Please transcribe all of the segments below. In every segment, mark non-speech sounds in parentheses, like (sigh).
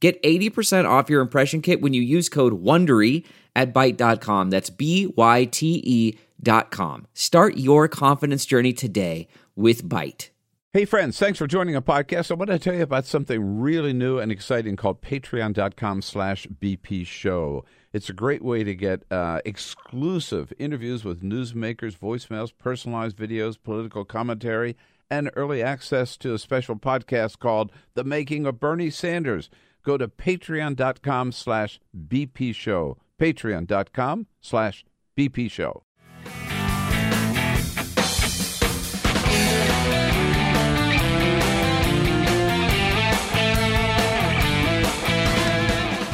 Get 80% off your impression kit when you use code WONDERY at Byte.com. That's B-Y-T-E dot com. Start your confidence journey today with Byte. Hey, friends, thanks for joining our podcast. I want to tell you about something really new and exciting called patreon.com slash BP show. It's a great way to get uh, exclusive interviews with newsmakers, voicemails, personalized videos, political commentary, and early access to a special podcast called The Making of Bernie Sanders go to patreon.com slash bp show patreon.com slash bp show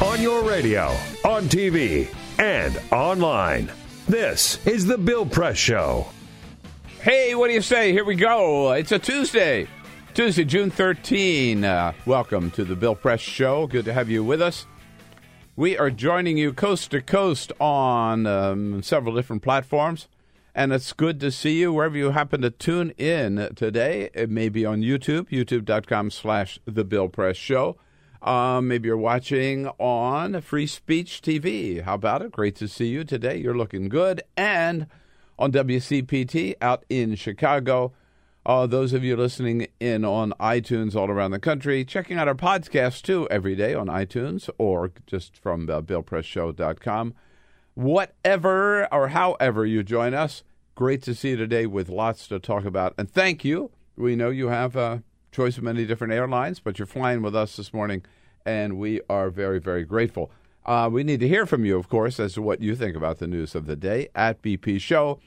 on your radio, on TV, and online. This is the Bill Press Show. hey what do you say here we go it's a tuesday tuesday june 13 uh, welcome to the bill press show. Good to have you with us. We are joining you coast to coast on um, several different platforms and it's good to see you wherever you happen to tune in today. It may be on youtube youtube.com slash the bill press show. Um, maybe you're watching on free speech tv how about it? Great to see you today. You're looking good. And on wcpt out in chicago uh, those of you listening in on iTunes all around the country, checking out our podcast too every day on iTunes or just from uh, BillPressShow.com. Whatever or however you join us, great to see you today with lots to talk about. And thank you. We know you have a choice of many different airlines, but you're flying with us this morning, and we are very, very grateful. Uh, we need to hear from you, of course, as to what you think about the news of the day at BP Show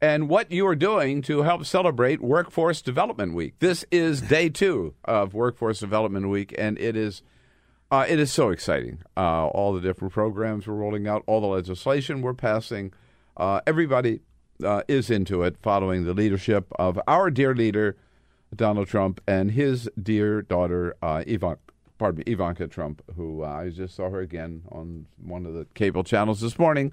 and what you are doing to help celebrate Workforce Development Week. This is day two of Workforce Development Week, and it is uh, it is so exciting. Uh, all the different programs we're rolling out, all the legislation we're passing, uh, everybody uh, is into it, following the leadership of our dear leader Donald Trump and his dear daughter uh, Ivanka. Pardon me, Ivanka Trump, who uh, I just saw her again on one of the cable channels this morning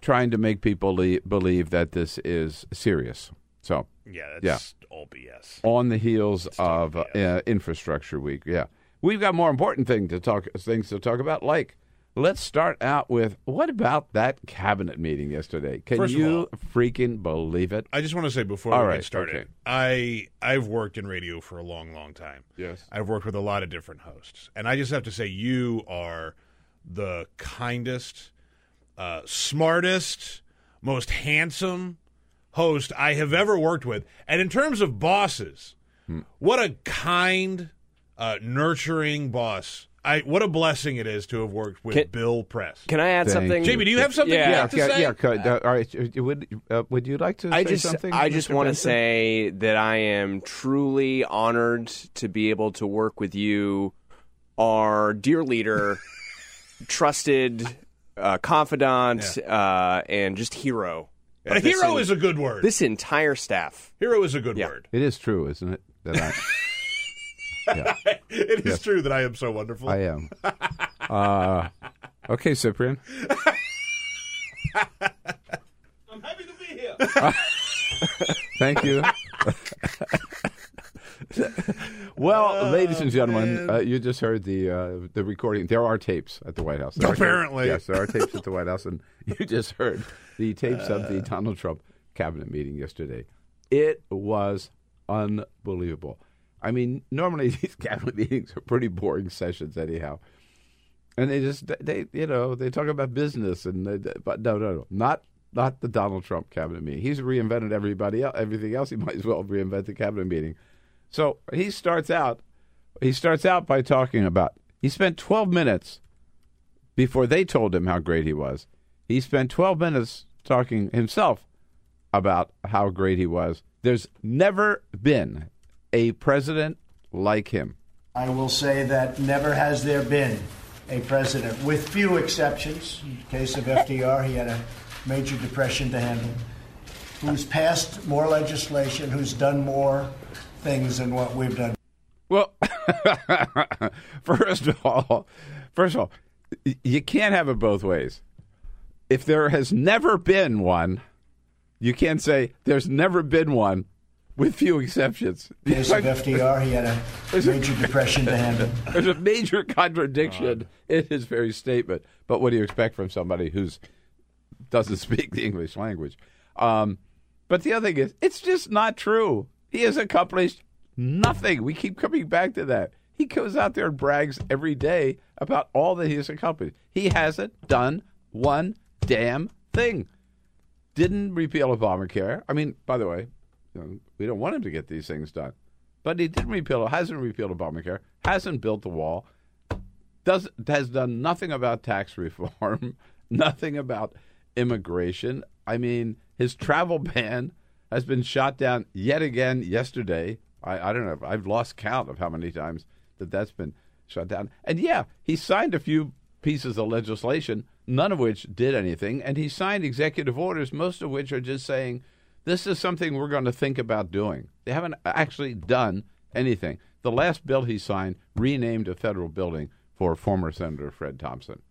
trying to make people le- believe that this is serious. So, Yeah, that's all BS. on the heels of uh, Infrastructure Week, yeah, we've got more important thing to talk things to talk about. Like, let's start out with what about that cabinet meeting yesterday? Can First you all- freaking believe it? I just want to say before All we right, get started, okay. I I've worked in radio for a long, long time. Yes. I've worked with a lot of different hosts, and I just have to say you are the kindest, uh, smartest, most handsome host I have ever worked with. And in terms of bosses, Hmm. what a kind, uh, nurturing boss. I what a blessing it is to have worked with Can- Bill Press. Can I add Thank something? Jamie, do you have something Yeah. you'd Yeah, to yeah, say? yeah. could- uh, all right, uh, would uh, would you like to I say just something? I just want to say that I am truly honored to be able to work with you, our dear leader, (laughs) trusted uh, confidant, uh, and just hero. But a hero en- is a good word. this entire staff. hero is a good Yeah. word. it is true, isn't it? That I. (laughs) yeah. It is true that I am so wonderful. I am. Uh, okay, Cyprian. (laughs) I'm happy to be here. (laughs) Thank you. (laughs) well, ladies and gentlemen, uh, you just heard the uh, the recording. There are tapes at the White House. There tapes- Apparently. yes, there are tapes at the White House, and (laughs) you just heard the tapes of the Donald Trump cabinet meeting yesterday. It was unbelievable. I mean, normally (laughs) these cabinet meetings are pretty boring sessions, anyhow. And they just they you know they talk about business and they, but no no no not not the Donald Trump cabinet meeting. He's reinvented everybody else, everything else. He might as well reinvent the cabinet meeting. So he starts out he starts out by talking about he spent 12 minutes before they told him how great he was. He spent 12 minutes talking himself about how great he was. There's never been a president like him. I will say that never has there been a president, with few exceptions. In the case of FDR, he had a major depression to handle, who's passed more legislation, who's done more things than what we've done. Well, (laughs) first of all, first of all, you can't have it both ways. If there has never been one, you can't say there's never been one with few exceptions. In the case of FDR, he had a major depression to handle. (laughs) There's a major contradiction in his very statement. But what do you expect from somebody who's doesn't (laughs) speak the English language? Um, but the other thing is, it's just not true. He has accomplished nothing. We keep coming back to that. He goes out there and brags every day about all that he has accomplished. He hasn't done one damn thing. Didn't repeal Obamacare. I mean, by the way, you know, we don't want him to get these things done. But he didn't repeal hasn't repealed Obamacare, hasn't built the wall, does has done nothing about tax (laughs) reform, nothing about immigration. I mean, his travel ban has been shot down yet again yesterday. I, I don't know. I've lost count of how many times that that's been shut down. And yeah, he signed a few pieces of legislation, none of which did anything. And he signed executive orders, most of which are just saying, this is something we're going to think about doing. They haven't actually done anything. The last bill he signed renamed a federal building for former Senator Fred Thompson.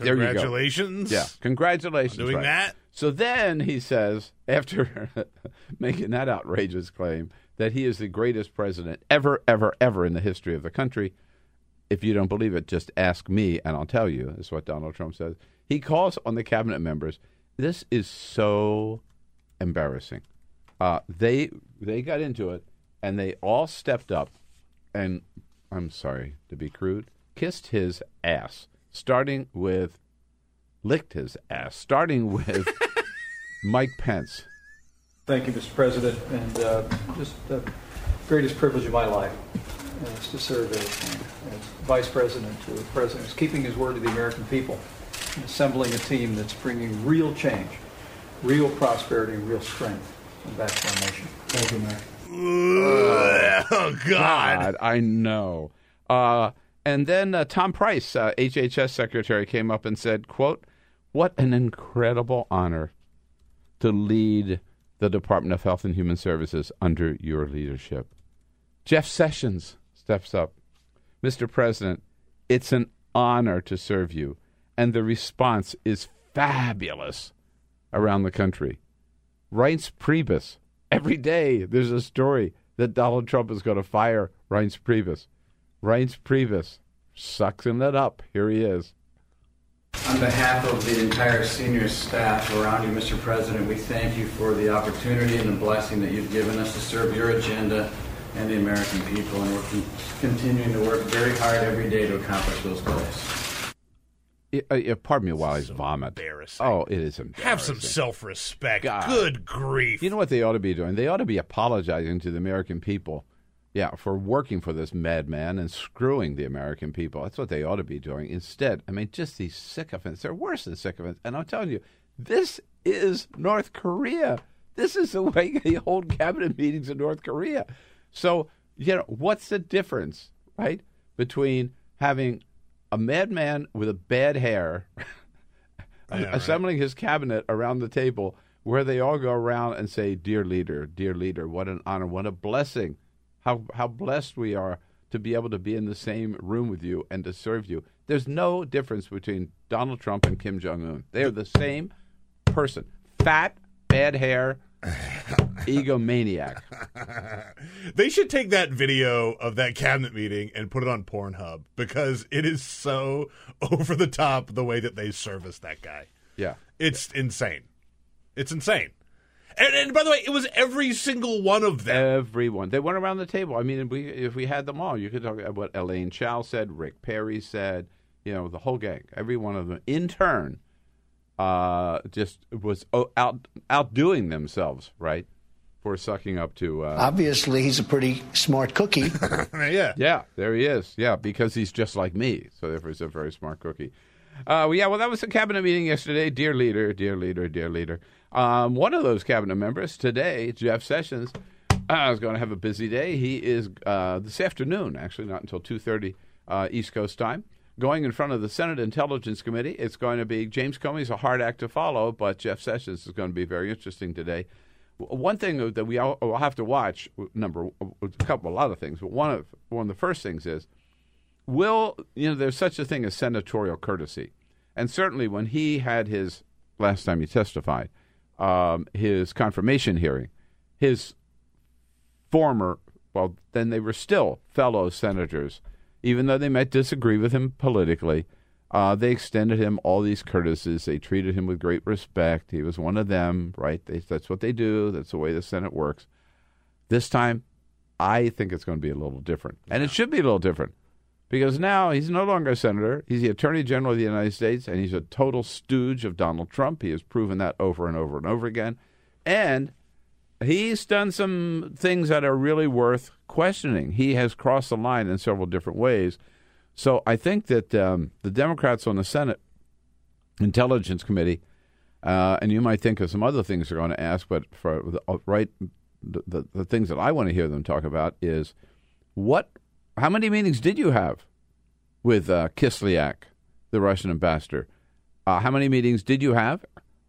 There you go. Congratulations. Yeah, congratulations. On doing right. that? So then he says, after (laughs) making that outrageous claim that he is the greatest president ever, ever, ever in the history of the country, if you don't believe it, just ask me and I'll tell you, is what Donald Trump says. He calls on the cabinet members. This is so embarrassing. Uh, they they got into it and they all stepped up and I'm sorry to be crude, kissed his ass, starting with licked his ass, starting with (laughs) Mike Pence. Thank you, Mr. President, and uh, just the greatest privilege of my life uh, is to serve as, as Vice President to the President, is keeping his word to the American people, and assembling a team that's bringing real change, real prosperity, and real strength back to our nation. Thank you, Mike. (laughs) oh God. God, I know. Uh, and then uh, Tom Price, uh, HHS secretary, came up and said, "quote What an incredible honor to lead the Department of Health and Human Services under your leadership." Jeff Sessions steps up, Mr. President. It's an honor to serve you, and the response is fabulous around the country. Reince Priebus. Every day there's a story that Donald Trump is going to fire Reince Priebus. Reince Priebus sucking it up. Here he is. On behalf of the entire senior staff around you, Mr. President, we thank you for the opportunity and the blessing that you've given us to serve your agenda and the American people, and we're con- continuing to work very hard every day to accomplish those goals. Uh, uh, pardon me while I vomit. embarrassing. Oh, it is embarrassing. Have some self respect. Good grief. You know what they ought to be doing? They ought to be apologizing to the American people, yeah, for working for this madman and screwing the American people. That's what they ought to be doing. Instead, I mean, just these sycophants. They're worse than sycophants. And I'm telling you, this is North Korea. This is the (laughs) way they hold cabinet meetings in North Korea. So, you know, what's the difference, right, between having a madman with a bad hair (laughs) assembling his cabinet around the table where they all go around and say, Dear leader, dear leader, what an honor, what a blessing. How, how blessed we are to be able to be in the same room with you and to serve you. There's no difference between Donald Trump and Kim Jong un. They are the same person. Fat, bad hair, (laughs) egomaniac. They should take that video of that cabinet meeting and put it on Pornhub because it is so (laughs) over the top the way that they service that guy. Yeah. It's insane. It's insane. And, and by the way, it was every single one of them. Everyone. They went around the table. I mean, if we, if we had them all, you could talk about what Elaine Chao said, Rick Perry said, you know, the whole gang. Every one of them, in turn, uh, just was out outdoing themselves, right, for sucking up to. Uh, Obviously, he's a pretty smart cookie. (laughs) yeah. yeah, there he is. Yeah, because he's just like me, so therefore he's a very smart cookie. Uh, well, yeah, well, that was the cabinet meeting yesterday. Dear leader, dear leader, dear leader. Um, one of those cabinet members today, Jeff Sessions, uh, is going to have a busy day. He is uh, this afternoon, actually, not until two thirty uh, East Coast time, going in front of the Senate Intelligence Committee. It's going to be James Comey's a hard act to follow, but Jeff Sessions is going to be very interesting today. One thing that we all will have to watch, number a couple, a lot of things, but one of one of the first things is will you know there's such a thing as senatorial courtesy, and certainly when he had his last time he testified, um, his confirmation hearing, his former well then they were still fellow senators, even though they might disagree with him politically. Uh, they extended him all these courtesies. They treated him with great respect. He was one of them, right? They, that's what they do. That's the way the Senate works. This time, I think it's going to be a little different, and it should be a little different because now he's no longer a senator. He's the Attorney General of the United States, and he's a total stooge of Donald Trump. He has proven that over and over and over again. And he's done some things that are really worth questioning. He has crossed the line in several different ways. So I think that um, the Democrats on the Senate Intelligence Committee, uh, and you might think of some other things they're going to ask, but for the, uh, right, the, the, the things that I want to hear them talk about is what how many meetings did you have with uh, Kislyak, the Russian ambassador? Uh, how many meetings did you have?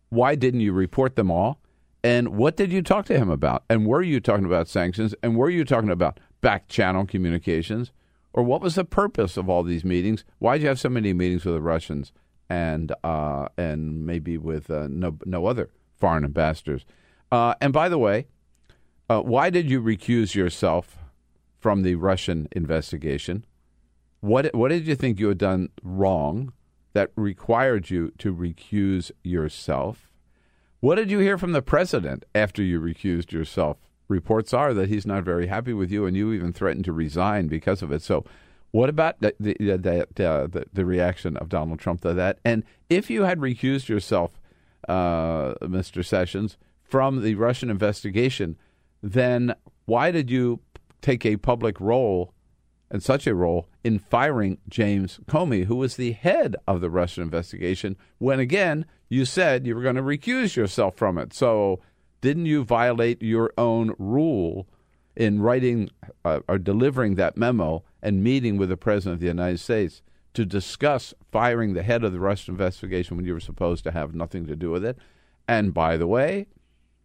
Why didn't you report them all? And what did you talk to him about? And were you talking about sanctions? And were you talking about back channel communications? Or what was the purpose of all these meetings? Why did you have so many meetings with the Russians and uh, and maybe with uh, no no other foreign ambassadors? Uh, and by the way, uh, why did you recuse yourself from the Russian investigation? What what did you think you had done wrong that required you to recuse yourself? What did you hear from the president after you recused yourself? Reports are that he's not very happy with you, and you even threatened to resign because of it. So, what about the the, the, the, the reaction of Donald Trump to that? And if you had recused yourself, uh, Mr. Sessions, from the Russian investigation, then why did you take a public role and such a role in firing James Comey, who was the head of the Russian investigation, when again you said you were going to recuse yourself from it. So, didn't you violate your own rule in writing uh, or delivering that memo and meeting with the President of the United States to discuss firing the head of the Russian investigation when you were supposed to have nothing to do with it? And by the way,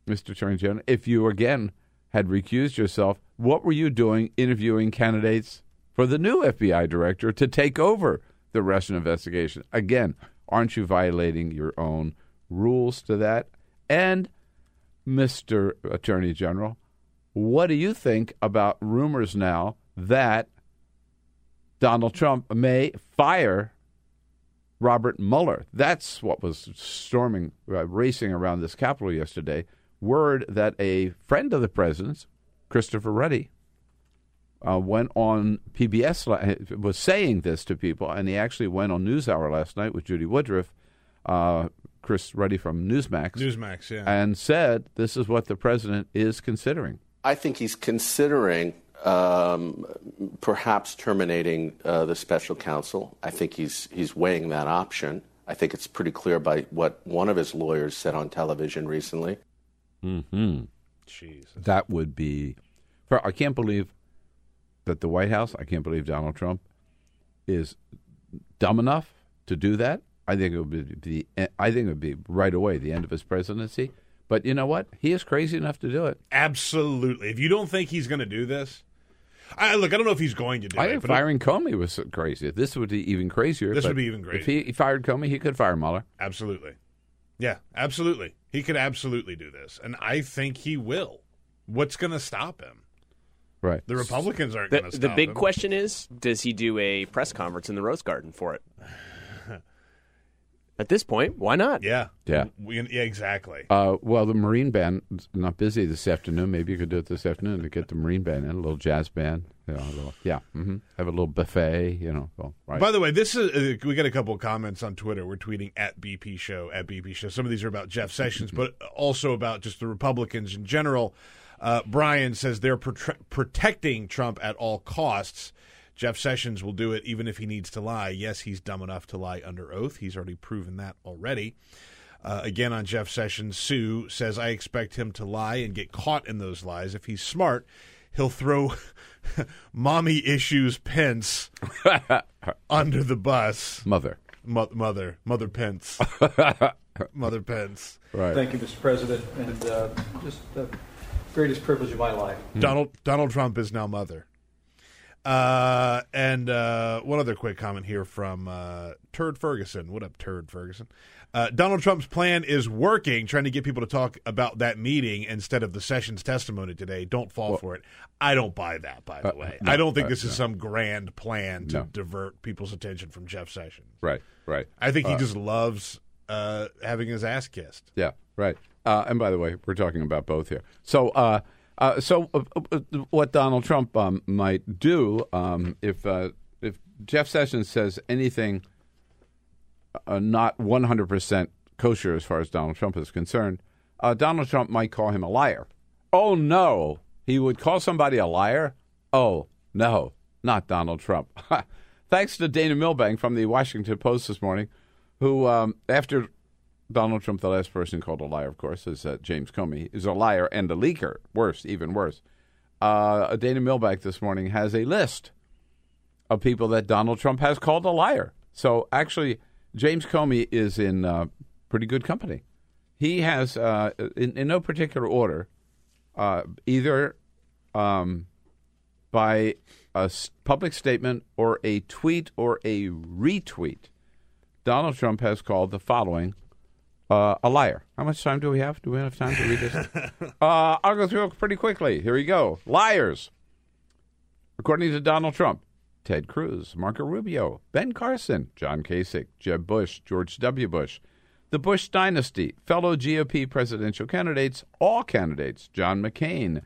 Mr. Attorney General, if you again had recused yourself, what were you doing interviewing candidates for the new FBI director to take over the Russian investigation? Again, aren't you violating your own rules to that? And, Mr. Attorney General, what do you think about rumors now that Donald Trump may fire Robert Mueller? That's what was storming, uh, racing around this Capitol yesterday. Word that a friend of the president's, Christopher Ruddy, uh, went on PBS, was saying this to people, and he actually went on NewsHour last night with Judy Woodruff, uh, Chris Ruddy from Newsmax, Newsmax, yeah, and said this is what the president is considering. I think he's considering um, perhaps terminating uh, the special counsel. I think he's he's weighing that option. I think it's pretty clear by what one of his lawyers said on television recently. Hmm. Jesus. That would be. I can't believe that the White House. I can't believe Donald Trump is dumb enough to do that. I think it would be. The, I think it would be right away the end of his presidency. But you know what? He is crazy enough to do it. Absolutely. If you don't think he's going to do this, I look. I don't know if he's going to do I it. think firing Comey was crazy. This would be even crazier. This would be even If crazier. he, he fired Comey, he could fire Mueller. Absolutely. Yeah, absolutely. He could absolutely do this, and I think he will. What's going to stop him? Right. The Republicans aren't going to stop him. the big him. question is does he do a press conference in the Rose Garden for it? (laughs) At this point, why not? Yeah. Yeah. We, yeah. Exactly. Uh, well, the Marine Band is not busy this afternoon. Maybe you could do it this afternoon to get the Marine Band in, a little jazz band. You know, little, yeah. hmm Have a little buffet, you know. Well, right. By the way, this is uh, we got a couple of comments on Twitter. We're tweeting at BP Show at BP Show. Some of these are about Jeff Sessions, (laughs) but also about just the Republicans in general. Uh, Brian says they're protecting Trump at all costs. Jeff Sessions will do it even if he needs to lie. Yes, he's dumb enough to lie under oath. He's already proven that already. Uh, again, on Jeff Sessions, Sue says, I expect him to lie and get caught in those lies. If he's smart, he'll throw (laughs) mommy issues Pence (laughs) under the bus. Mother. Mo- mother, Mother Pence, (laughs) Mother Pence. Right. Thank you, Mr. President, and uh, just the greatest privilege of my life. Donald Donald Trump is now mother. Uh, and uh, one other quick comment here from uh, Turd Ferguson. What up, Turd Ferguson? Uh, Donald Trump's plan is working, trying to get people to talk about that meeting instead of the Sessions testimony today. Don't fall for it. I don't buy that, by the Uh, way. no, I don't think uh, this is no. some grand plan to No. divert people's attention from Jeff Sessions. Right. Right. I think he Uh, just loves uh, having his ass kissed. Yeah, right. Uh, and by the way, we're talking about both here. So, uh, uh, so what Donald Trump um, might do um, if uh, if Jeff Sessions says anything uh, not one hundred percent kosher as far as Donald Trump is concerned, uh, Donald Trump might call him a liar. Oh no, he would call somebody a liar. Oh no, not Donald Trump. (laughs) Thanks to Dana Milbank from the Washington Post this morning, who um, after Donald Trump, the last person called a liar, of course, is uh, James Comey, is a liar and a leaker. Worse, even worse. Uh, Dana Milbank this morning has a list of people that Donald Trump has called a liar. So actually, James Comey is in uh, pretty good company. He has, uh, in, in no particular order, uh, either um, by a public statement or a tweet or a retweet, Donald Trump has called the following uh, a liar. How much time do we have? Do we have time to read this? (laughs) uh, I'll go through it pretty quickly. Here we go. Liars. According to Donald Trump, Ted Cruz, Marco Rubio, Ben Carson, John Kasich, Jeb Bush, George W. Bush, the Bush dynasty, fellow GOP presidential candidates, all candidates, John McCain,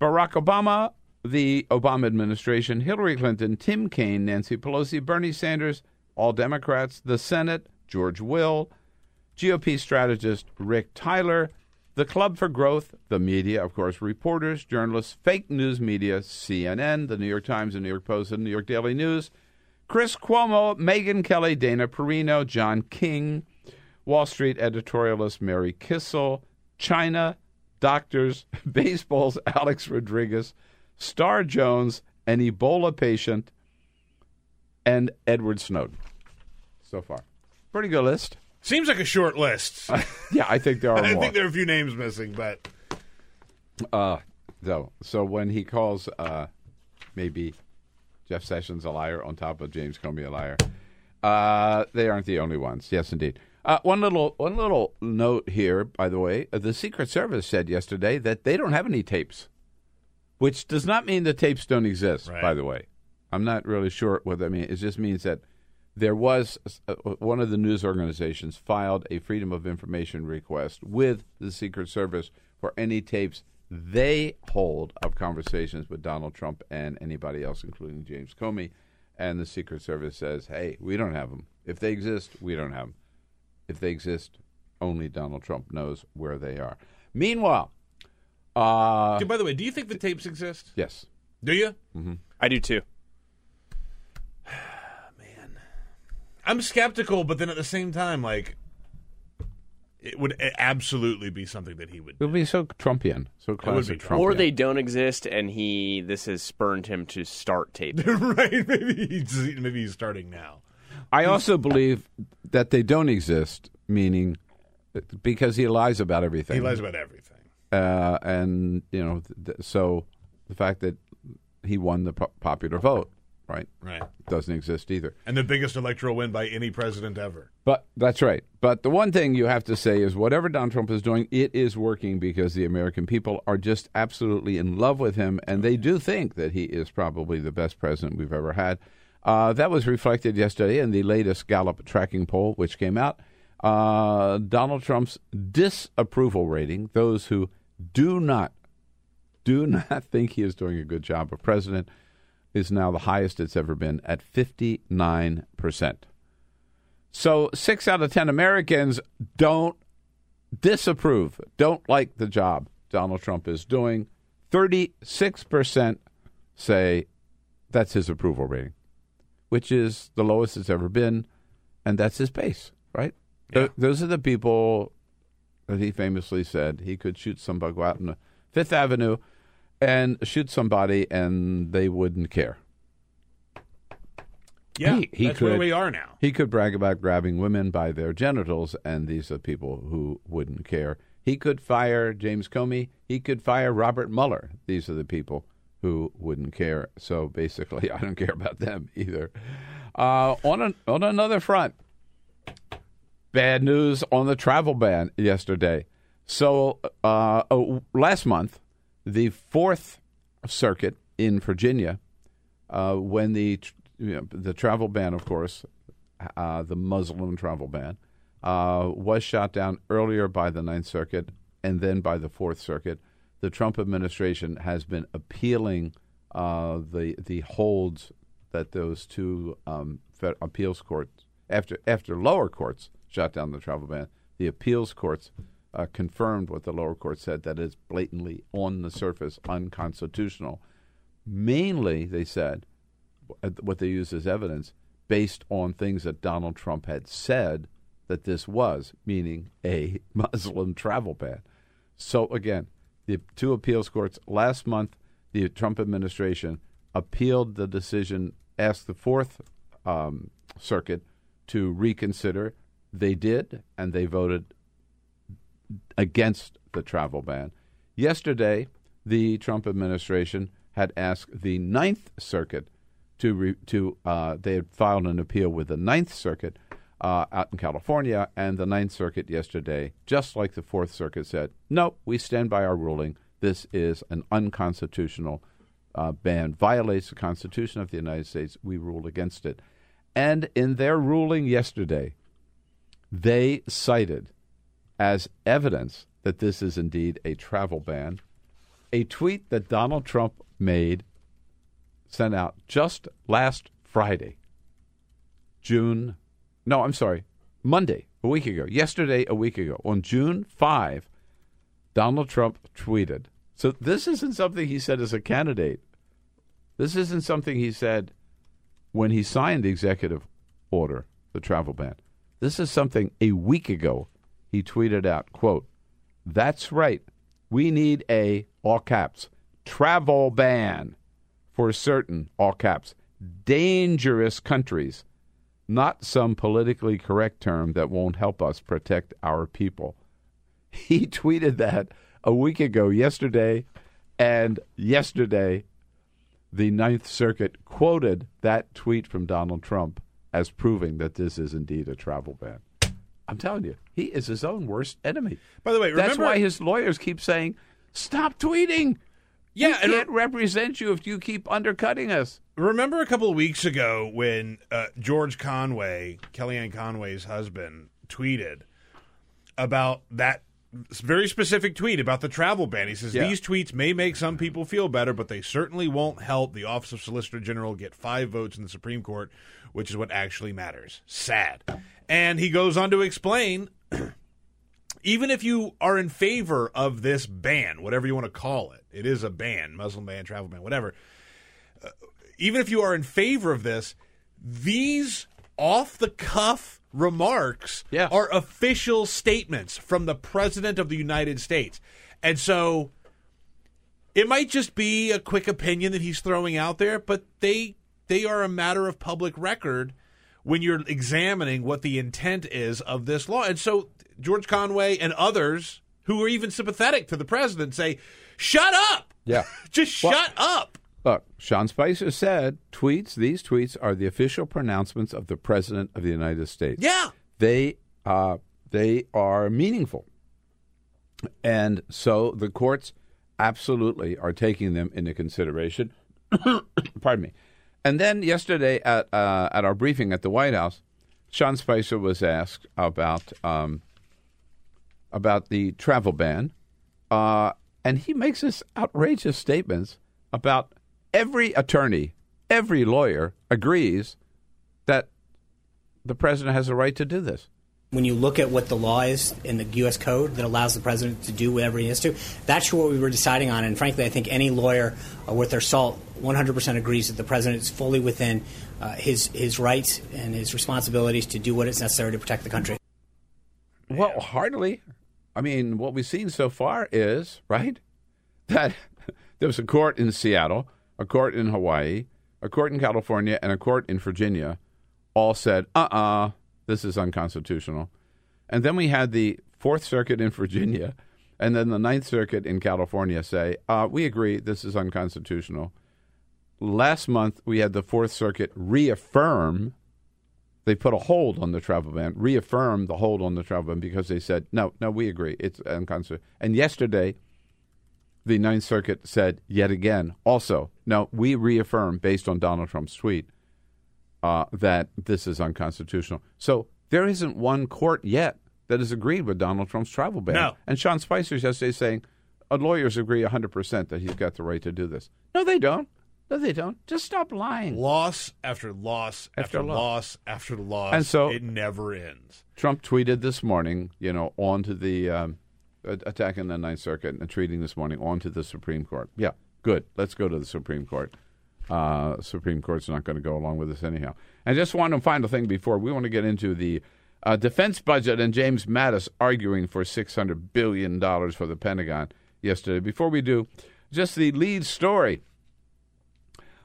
Barack Obama, the Obama administration, Hillary Clinton, Tim Kaine, Nancy Pelosi, Bernie Sanders, all Democrats, the Senate, George Will, GOP strategist Rick Tyler, the Club for Growth, the media, of course, reporters, journalists, fake news media, CNN, the New York Times, the New York Post, the New York Daily News, Chris Cuomo, Megyn Kelly, Dana Perino, John King, Wall Street editorialist Mary Kissel, China, doctors, (laughs) baseball's Alex Rodriguez, Star Jones, an Ebola patient, and Edward Snowden. So far. Pretty good list. Seems like a short list. (laughs) Yeah, I think there are (laughs) I more. think there are a few names missing, but Uh, so, so when he calls uh, maybe Jeff Sessions a liar on top of James Comey a liar, uh, they aren't the only ones. Yes, indeed. Uh, one little one little note here, by the way. Uh, the Secret Service said yesterday that they don't have any tapes, which does not mean the tapes don't exist. Right. By the way, I'm not really sure what that means. It just means that there was uh, one of the news organizations filed a Freedom of Information request with the Secret Service for any tapes they hold of conversations with Donald Trump and anybody else, including James Comey. And the Secret Service says, hey, we don't have them. If they exist, we don't have them. If they exist, only Donald Trump knows where they are. Meanwhile, uh, by the way, do you think the tapes exist? yes. Do you? I do too. I'm skeptical, but then at the same time, like, it would absolutely be something that he would. It would be so Trumpian, so would classic be Trumpian. Or they don't exist, and he this has spurned him to start taping. (laughs) right? Maybe he's maybe he's starting now. I also believe that they don't exist, meaning because he lies about everything. He lies about everything. uh, and you know, th- so the fact that he won the po- popular vote, right, Right. doesn't exist either. And the biggest electoral win by any president ever. But that's right. But the one thing you have to say is whatever Donald Trump is doing, it is working because the American people are just absolutely in love with him, and they do think that he is probably the best president we've ever had. Uh, that was reflected yesterday in the latest Gallup tracking poll, which came out. Uh, Donald Trump's disapproval rating, those who do not do not (laughs) think he is doing a good job of president, is now the highest it's ever been at 59%. So six out of 10 Americans don't disapprove, don't like the job Donald Trump is doing. 36% say that's his approval rating, which is the lowest it's ever been, and that's his base, right? Th- those are the people that he famously said he could shoot some somebody out on Fifth Avenue and shoot somebody, and they wouldn't care. Yeah, He- he that's where could- we are now. He could brag about grabbing women by their genitals, and these are people who wouldn't care. He could fire James Comey. He could fire Robert Mueller. These are the people who wouldn't care. So basically, (laughs) I don't care about them either. Uh, on an, on another front, bad news on the travel ban yesterday. So uh, oh, last month, the Fourth Circuit in Virginia, uh, when the you know, the travel ban, of course, uh, the Muslim travel ban, uh, was shot down earlier by the Ninth Circuit and then by the Fourth Circuit. The Trump administration has been appealing uh, the the holds that those two um, appeals courts after after lower courts shot down the travel ban. The appeals courts uh, confirmed what the lower court said that is blatantly on the surface unconstitutional. Mainly, they said uh, what they used as evidence based on things that Donald Trump had said that this was, meaning a (laughs) Muslim travel ban. So again, the two appeals courts last month, the Trump administration appealed the decision, asked the Fourth um, Circuit to reconsider. They did, and they voted against the travel ban. Yesterday, the Trump administration had asked the Ninth Circuit to re, to uh, they had filed an appeal with the Ninth Circuit uh, out in California, and the Ninth Circuit yesterday, just like the Fourth Circuit, said, "No, we stand by our ruling. This is an unconstitutional uh, ban, violates the Constitution of the United States. We rule against it." And in their ruling yesterday, they cited as evidence that this is indeed a travel ban a tweet that Donald Trump made sent out just last Friday, June, no, I'm sorry, Monday, a week ago, yesterday, a week ago, on June 5, Donald Trump tweeted. So this isn't something he said as a candidate. This isn't something he said when he signed the executive order, the travel ban. This is something a week ago he tweeted out, quote, That's right. We need a, all caps, travel ban for certain, all caps, dangerous countries, not some politically correct term that won't help us protect our people. (laughs) He tweeted that a week ago, yesterday, and yesterday, the Ninth Circuit quoted that tweet from Donald Trump as proving that this is indeed a travel ban. I'm telling you, he is his own worst enemy. By the way, That's why his lawyers keep saying, "Stop tweeting." Yeah, we and- can't represent you if you keep undercutting us. Remember a couple of weeks ago when uh, George Conway, Kellyanne Conway's husband, tweeted about that very specific tweet about the travel ban. He says Yeah. these tweets may make some people feel better, but they certainly won't help the Office of Solicitor General get five votes in the Supreme Court, which is what actually matters. Sad. And he goes on to explain (clears throat) even if you are in favor of this ban, whatever you want to call it, it is a ban, Muslim ban, travel ban, whatever. Uh, even if you are in favor of this, these off the cuff remarks Yeah. are official statements from the president of the United States. And so it might just be a quick opinion that he's throwing out there, but they they are a matter of public record when you're examining what the intent is of this law. And so George Conway and others who are even sympathetic to the president say, "Shut up! Yeah. (laughs) Just Well- shut up!" Look, Sean Spicer said tweets. These tweets are the official pronouncements of the president of the United States. Yeah. they uh, they are meaningful, and so the courts absolutely are taking them into consideration. (coughs) Pardon me. And then yesterday at uh, at our briefing at the White House, Sean Spicer was asked about um, about the travel ban, uh, and he makes this outrageous statements about every attorney, every lawyer agrees that the president has a right to do this. When you look at what the law is in the U.S. Code that allows the president to do whatever he has to, that's what we were deciding on. And frankly, I think any lawyer uh, worth their salt 100% agrees that the president is fully within uh, his his rights and his responsibilities to do what is necessary to protect the country. Well, hardly. I mean, what we've seen so far is right (laughs) that There was a court in Seattle, a court in Hawaii, a court in California, and a court in Virginia all said, uh uh-uh, uh, this is unconstitutional. And then we had the Fourth Circuit in Virginia and then the Ninth Circuit in California say, uh, we agree, this is unconstitutional. Last month, we had the Fourth Circuit reaffirm, they put a hold on the travel ban, reaffirm the hold on the travel ban because they said, no, no, we agree, it's unconstitutional. And yesterday, the Ninth Circuit said yet again, also, no, we reaffirm, based on Donald Trump's tweet, uh, that this is unconstitutional. So there isn't one court yet that has agreed with Donald Trump's travel ban. No. And Sean Spicer's yesterday saying uh, lawyers agree 100% that he's got the right to do this. No, they don't. No, they don't. Just stop lying. Loss after loss after, after loss. loss after loss. And so it never ends. Trump tweeted this morning, you know, onto the um, attacking the Ninth Circuit and tweeting this morning onto the Supreme Court. Yeah, good. Let's go to the Supreme Court. Uh, Supreme Court's not going to go along with this anyhow. And just one final thing before we want to get into the uh, defense budget and James Mattis arguing for $600 billion for the Pentagon yesterday. Before we do, just the lead story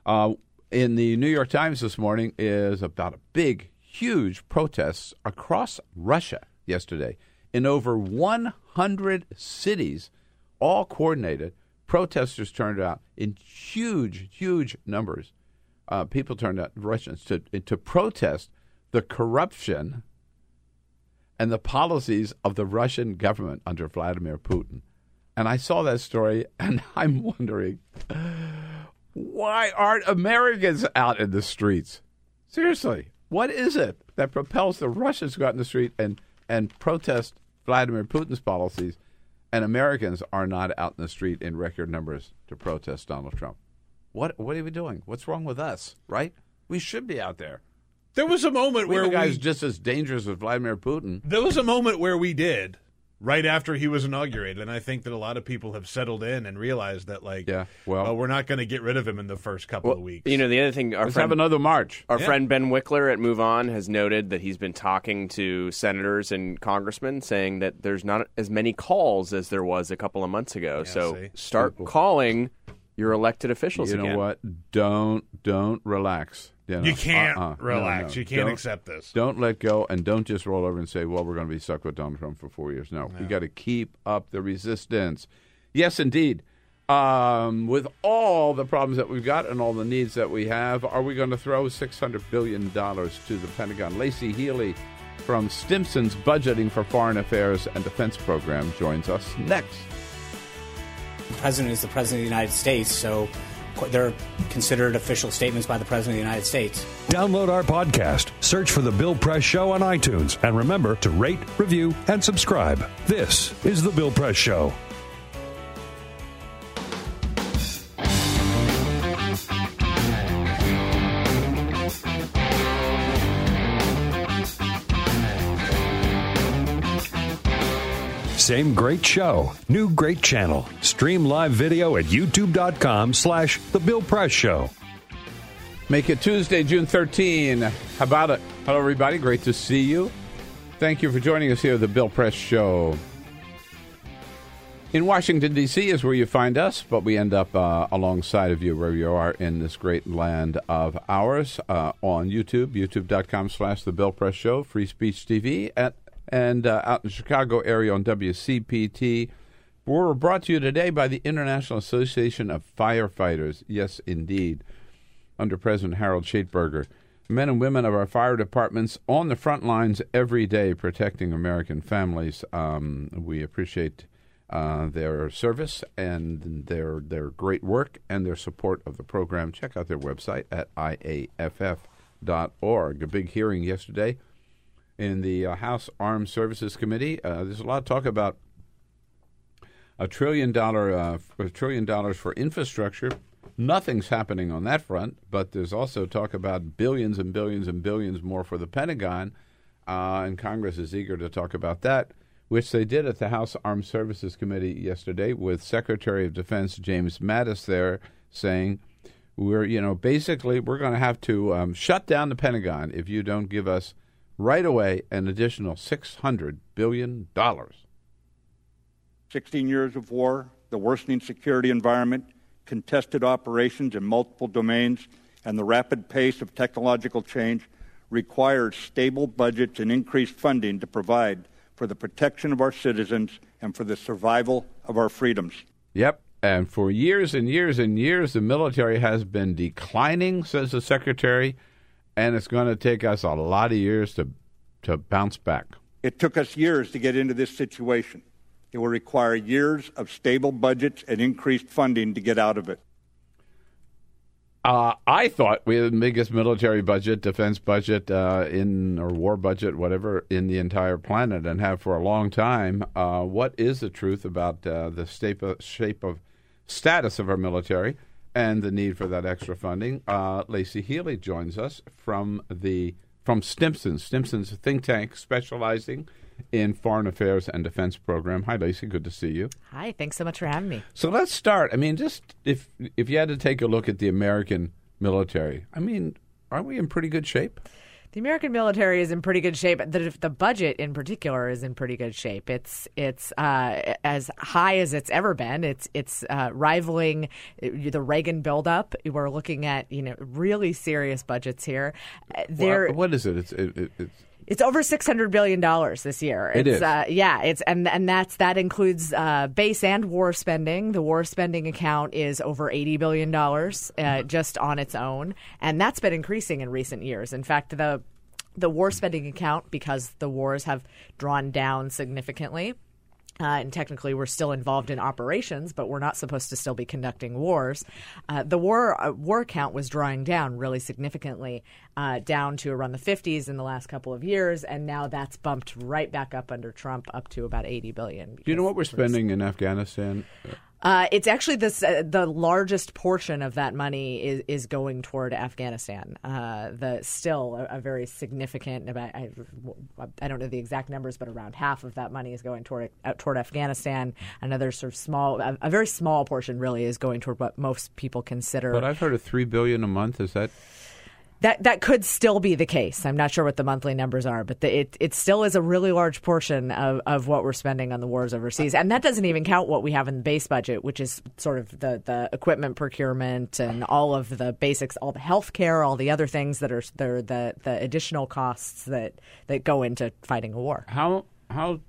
uh, in the New York Times this morning is about a big, huge protests across Russia yesterday in over 100 cities, all coordinated. Protesters turned out in huge, huge numbers. Uh, people turned out, Russians, to, to protest the corruption and the policies of the Russian government under Vladimir Putin. And I saw that story, (laughs) and I'm wondering why aren't Americans out in the streets? Seriously, what is it that propels the Russians to go out in the street and, and protest Vladimir Putin's policies, and Americans are not out in the street in record numbers to protest Donald Trump? What, what are we doing? What's wrong with us, right? We should be out there. There was a moment we where the guy's we, just as dangerous as Vladimir Putin. There was a moment where we did right after he was inaugurated, and I think that a lot of people have settled in and realized that, like, yeah, well, well we're not going to get rid of him in the first couple well, of weeks. You know, the other thing, our let's friend, have another march. Our yeah. friend Ben Wickler at Move On has noted that he's been talking to senators and congressmen, saying that there's not as many calls as there was a couple of months ago. Yeah, so see? start calling your elected officials. You know what? Don't don't relax. You, know, you can't uh-uh. relax. No, no. You can't don't, accept this. Don't let go, and don't just roll over and say, "Well, we're going to be stuck with Donald Trump for four years." No, no. we got to keep up the resistance. Yes, indeed. Um, with all the problems that we've got and all the needs that we have, are we going to throw six hundred billion dollars to the Pentagon? Laicie Heeley from Stimson's Budgeting for Foreign Affairs and Defense Program joins us next. The president is the president of the United States, so they're considered official statements by the President of the United States. Download our podcast, search for The Bill Press Show on iTunes, and remember to rate, review, and subscribe. This is The Bill Press Show. Same great show, new great channel. Stream live video at youtube.com slash The Bill Press Show. Make it Tuesday, June 13. How about it? Hello, everybody. Great to see you. Thank you for joining us here at The Bill Press Show. In Washington, D.C. is where you find us, but we end up uh, alongside of you where you are in this great land of ours uh, on YouTube, youtube.com slash The Bill Press Show, Free Speech TV, at and uh, out in the Chicago area on WCPT. We're brought to you today by the International Association of Firefighters. Yes, indeed, under President Harold Schaitberger. Men and women of our fire departments on the front lines every day protecting American families. Um, we appreciate uh, their service and their their great work and their support of the program. Check out their website at iaff.org. A big hearing yesterday in the uh, House Armed Services Committee. Uh, there's a lot of talk about a trillion dollar uh, a trillion dollars for infrastructure. Nothing's happening on that front, but there's also talk about billions and billions and billions more for the Pentagon, uh, and Congress is eager to talk about that, which they did at the House Armed Services Committee yesterday with Secretary of Defense James Mattis there saying we're you know basically we're going to have to um, shut down the Pentagon if you don't give us right away an additional $600 billion. 16 years of war, the worsening security environment, contested operations in multiple domains, and the rapid pace of technological change requires stable budgets and increased funding to provide for the protection of our citizens and for the survival of our freedoms. Yep. And for years and years and years, the military has been declining, says the secretary, and it's going to take us a lot of years to to bounce back. It took us years to get into this situation. It will require years of stable budgets and increased funding to get out of it. Uh, I thought we had the biggest military budget, defense budget uh, in or war budget, whatever, in the entire planet, and have for a long time. Uh, what is the truth about uh, the shape of, shape of status of our military and the need for that extra funding? Uh, Laicie Heeley joins us from the from Stimson. Stimson's a think tank specializing in foreign affairs and defense program. Hi, Laicie. Good to see you. Hi. Thanks so much for having me. So let's start. I mean, just if if you had to take a look at the American military, I mean, aren't we in pretty good shape? The American military is in pretty good shape. The, the budget, in particular, is in pretty good shape. It's it's uh, as high as it's ever been. It's it's uh, rivaling the Reagan buildup. We're looking at you know really serious budgets here. There, well, what is it? It's it, it, it's it's over six hundred billion dollars this year. It's, it is. Uh, yeah, it's and and that's that includes uh, base and war spending. The war spending account is over eighty billion dollars uh, just on its own, and that's been increasing in recent years. In fact, the the war spending account, because the wars have drawn down significantly, uh, and technically, we're still involved in operations, but we're not supposed to still be conducting wars. Uh, the war uh, war count was drawing down really significantly, uh, down to around the 50s in the last couple of years, and now that's bumped right back up under Trump, up to about 80 billion. Do you know what we're spending in Afghanistan? Uh, it's actually this uh, the largest portion of that money is, is going toward Afghanistan. Uh, the still a, a, very significant about I, I don't know the exact numbers, but around half of that money is going toward uh, toward Afghanistan. Another sort of small, a, a, very small portion really is going toward what most people consider. But I've heard of three billion a month. Is that that that could still be the case. I'm not sure what the monthly numbers are, but the, it it still is a really large portion of, of what we're spending on the wars overseas, and that doesn't even count what we have in the base budget, which is sort of the the equipment procurement and all of the basics, all the health care, all the other things that are the the additional costs that that go into fighting a war. How how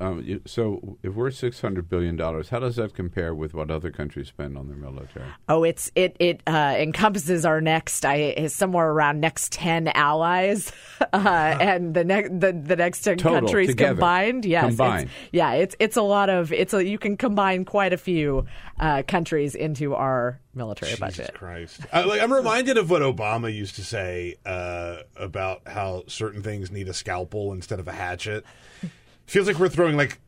um, so if we're six hundred billion dollars, how does that compare with what other countries spend on their military? Oh, it's it it uh, encompasses our next I somewhere around next ten allies, (laughs) uh, and the next the, the next ten Total, countries together. combined. Yes, combined. It's, yeah, it's it's a lot of it's a you can combine quite a few uh, countries into our military Jesus budget. Christ, I, like, I'm reminded of what Obama used to say uh, about how certain things need a scalpel instead of a hatchet. Feels like we're throwing like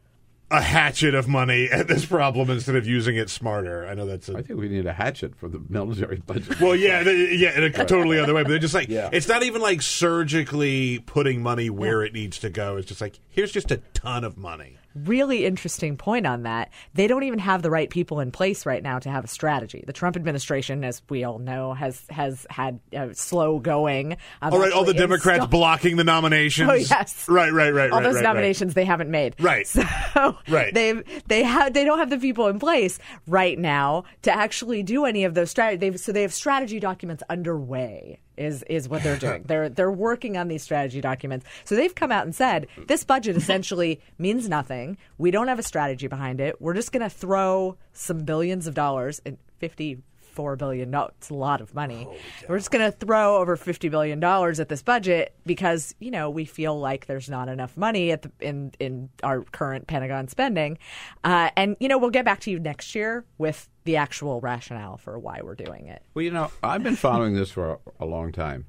a hatchet of money at this problem instead of using it smarter. I know that's. A, I think we need a hatchet for the military budget. well, yeah, the, yeah, in a totally other way. But they're just like Yeah. it's not even like surgically putting money where it needs to go. It's just like here's just a ton of money. Really interesting point on that. They don't even have the right people in place right now to have a strategy. The Trump administration, as we all know, has has had uh, slow going. Um, all right, all the Democrats install- blocking the nominations. (laughs) Oh yes, right, right, right. All right, those right, nominations they haven't made. Right. (laughs) So Right. they've they have they don't have the people in place right now to actually do any of those strategy. So they have strategy documents underway. Is is what they're doing. they're they're working on these strategy documents. So they've come out and said this budget essentially (laughs) means nothing. We don't have a strategy behind it. We're just going to throw some billions of dollars and fifty four billion dollars. It's a lot of money. We're just going to throw over fifty billion dollars at this budget because you know we feel like there's not enough money at the, in in our current Pentagon spending, uh, and you know we'll get back to you next year with the actual rationale for why we're doing it. Well, you know, I've been following this for a, a long time,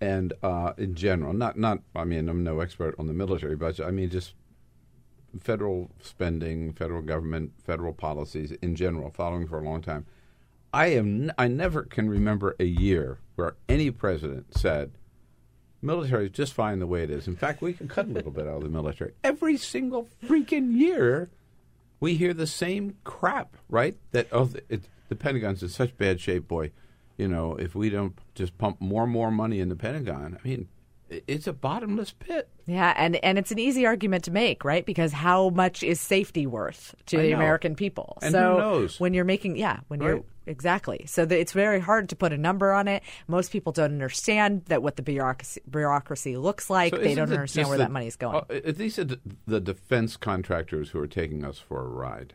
and uh, in general, not not. I mean, I'm no expert on the military budget. I mean, just federal spending, federal government, federal policies in general. Following for a long time, I am. I never can remember a year where any president said. Military is just fine the way it is. In fact, we can cut a little bit out of the military. Every single freaking year, we hear the same crap, right? That oh, it, the Pentagon's in such bad shape, boy. You know, if we don't just pump more and more money in the Pentagon, I mean, it's a bottomless pit. Yeah, and, and it's an easy argument to make, right? Because how much is safety worth to I the know. American people? And so who knows? when you're making, yeah, when you're Right. Exactly. So the, it's very hard to put a number on it. Most people don't understand that what the bureaucracy, bureaucracy looks like. So they don't understand where the- that is going. uh, At least the, the defense contractors who are taking us for a ride.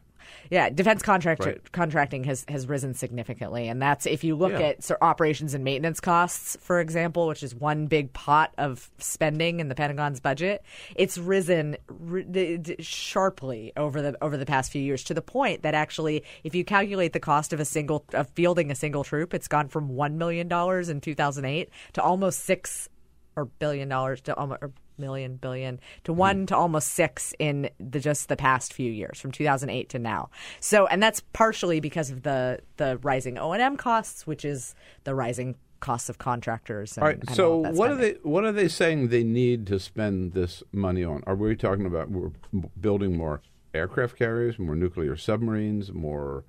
Yeah, defense contract Right. contracting has, has risen significantly, and that's if you look Yeah. at so operations and maintenance costs, for example, which is one big pot of spending in the Pentagon's budget. It's risen r- d- d- sharply over the over the past few years to the point that actually, if you calculate the cost of a single of fielding a single troop, it's gone from one million dollars in 2008 to almost six or billion dollars to almost or million billion to hmm. one to almost six in the just the past few years from 2008 to now so and that's partially because of the the rising o&m costs which is the rising costs of contractors and, All right. and So of that what are they what are they saying they need to spend this money on? Are we talking about we're building more aircraft carriers, more nuclear submarines, more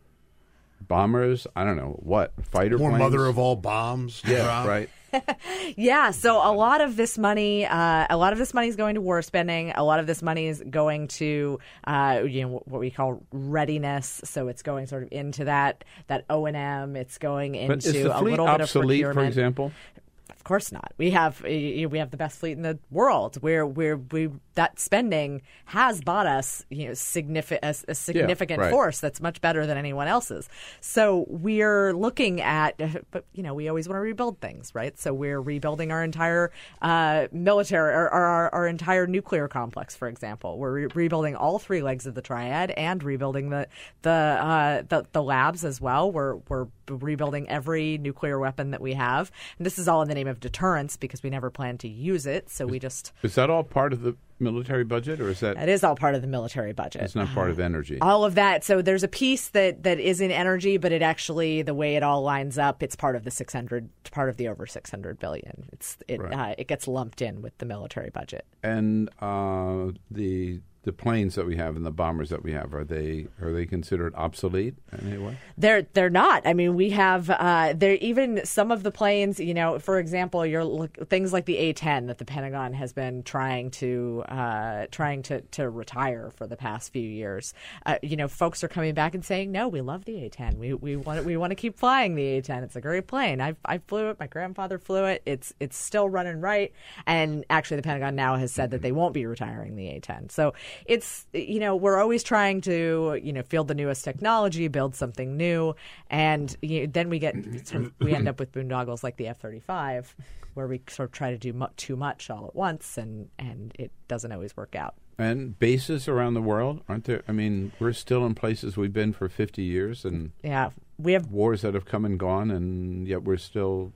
bombers? I don't know what fighter More planes? mother of all bombs. yeah, Rob. right. (laughs) Yeah, so a lot of this money, uh, a lot of this money is going to war spending. A lot of this money is going to, uh, you know, what we call readiness. So it's going sort of into that that O and M. It's going into But is the a little bit of obsolete, for example? Of course not. We have we have the best fleet in the world. Where where we that spending has bought us you know significant a, a significant right. force that's much better than anyone else's. So we're looking at, (laughs) but you know we always want to rebuild things, right? So we're rebuilding our entire uh, military or, or our, our entire nuclear complex, for example. We're re- rebuilding all three legs of the triad and rebuilding the the uh, the, the labs as well. We're we're rebuilding every nuclear weapon that we have. And this is all in the name of deterrence because we never plan to use it. So we just Is that all part of the military budget, or is that it is all part of the military budget. it's not part of energy? all of that. So there's a piece that that is in energy, but it actually the way it all lines up, it's part of the 600, part of the over 600 billion. It's it Right. uh, it gets lumped in with the military budget. and uh, the the planes that we have and the bombers that we have are they are they considered obsolete in any way? They're they're not. I mean, we have uh, there even some of the planes. You know, for example, look, things like the A-10 that the Pentagon has been trying to uh, trying to to retire for the past few years. Uh, you know, folks are coming back and saying, "No, we love the A-10. We we want we want to keep flying the A-10. It's a great plane. I I flew it. My grandfather flew it. It's it's still running right." And actually, the Pentagon now has said that they won't be retiring the A-10. So it's you know we're always trying to you know field the newest technology, build something new, and you know, then we get mm-hmm. sort of, we end up with boondoggles like the F thirty five, where we sort of try to do mu- too much all at once, and and it doesn't always work out. And bases around the world aren't there? I mean, we're still in places we've been for fifty years, and Yeah, we have wars that have come and gone, and yet we're still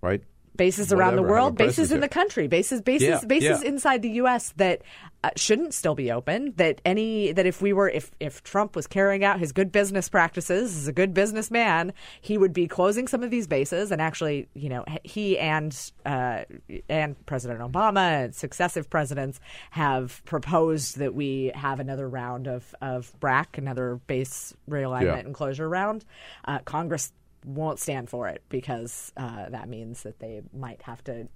right. Bases around the Whatever, world, bases in the country, bases bases Yeah, bases yeah. inside the U.S. that uh, shouldn't still be open. That any that if we were if if Trump was carrying out his good business practices as a good businessman, he would be closing some of these bases. And actually, you know, he and uh, and President Obama and successive presidents have proposed that we have another round of of BRAC, another base realignment Yeah. and closure round. Uh, Congress won't stand for it because uh, that means that they might have to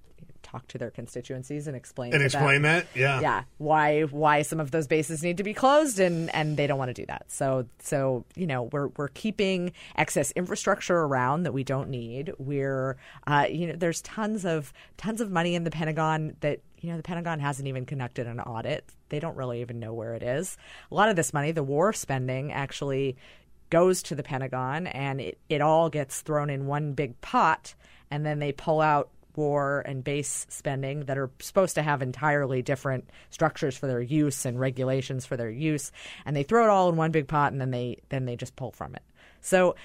talk to their constituencies and explain And explain them, that? Yeah. yeah. Why why some of those bases need to be closed and and they don't want to do that. So so you know we're we're keeping excess infrastructure around that we don't need. We're uh, you know there's tons of tons of money in the Pentagon that you know the Pentagon hasn't even conducted an audit. They don't really even know where it is. A lot of this money the war spending actually goes to the Pentagon and it, it all gets thrown in one big pot and then they pull out war and base spending that are supposed to have entirely different structures for their use and regulations for their use and they throw it all in one big pot and then they then they just pull from it. So,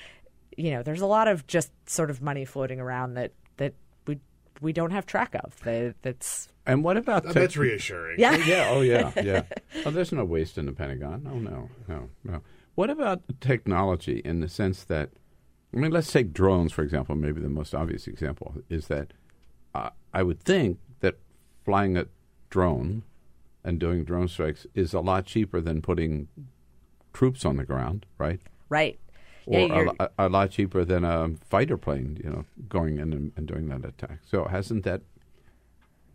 you know, there's a lot of just sort of money floating around that that we we don't have track of. That that's And what about tech- That's reassuring. Yeah. yeah. Oh yeah. (laughs) Yeah. Oh, there's no waste in the Pentagon. Oh no. No. No. What about technology in the sense that, I mean, let's take drones for example. Maybe the most obvious example is that uh, I would think that flying a drone and doing drone strikes is a lot cheaper than putting troops on the ground, right? right. Or Yeah, a, a lot cheaper than a fighter plane, you know, going in and, and doing that attack. So hasn't that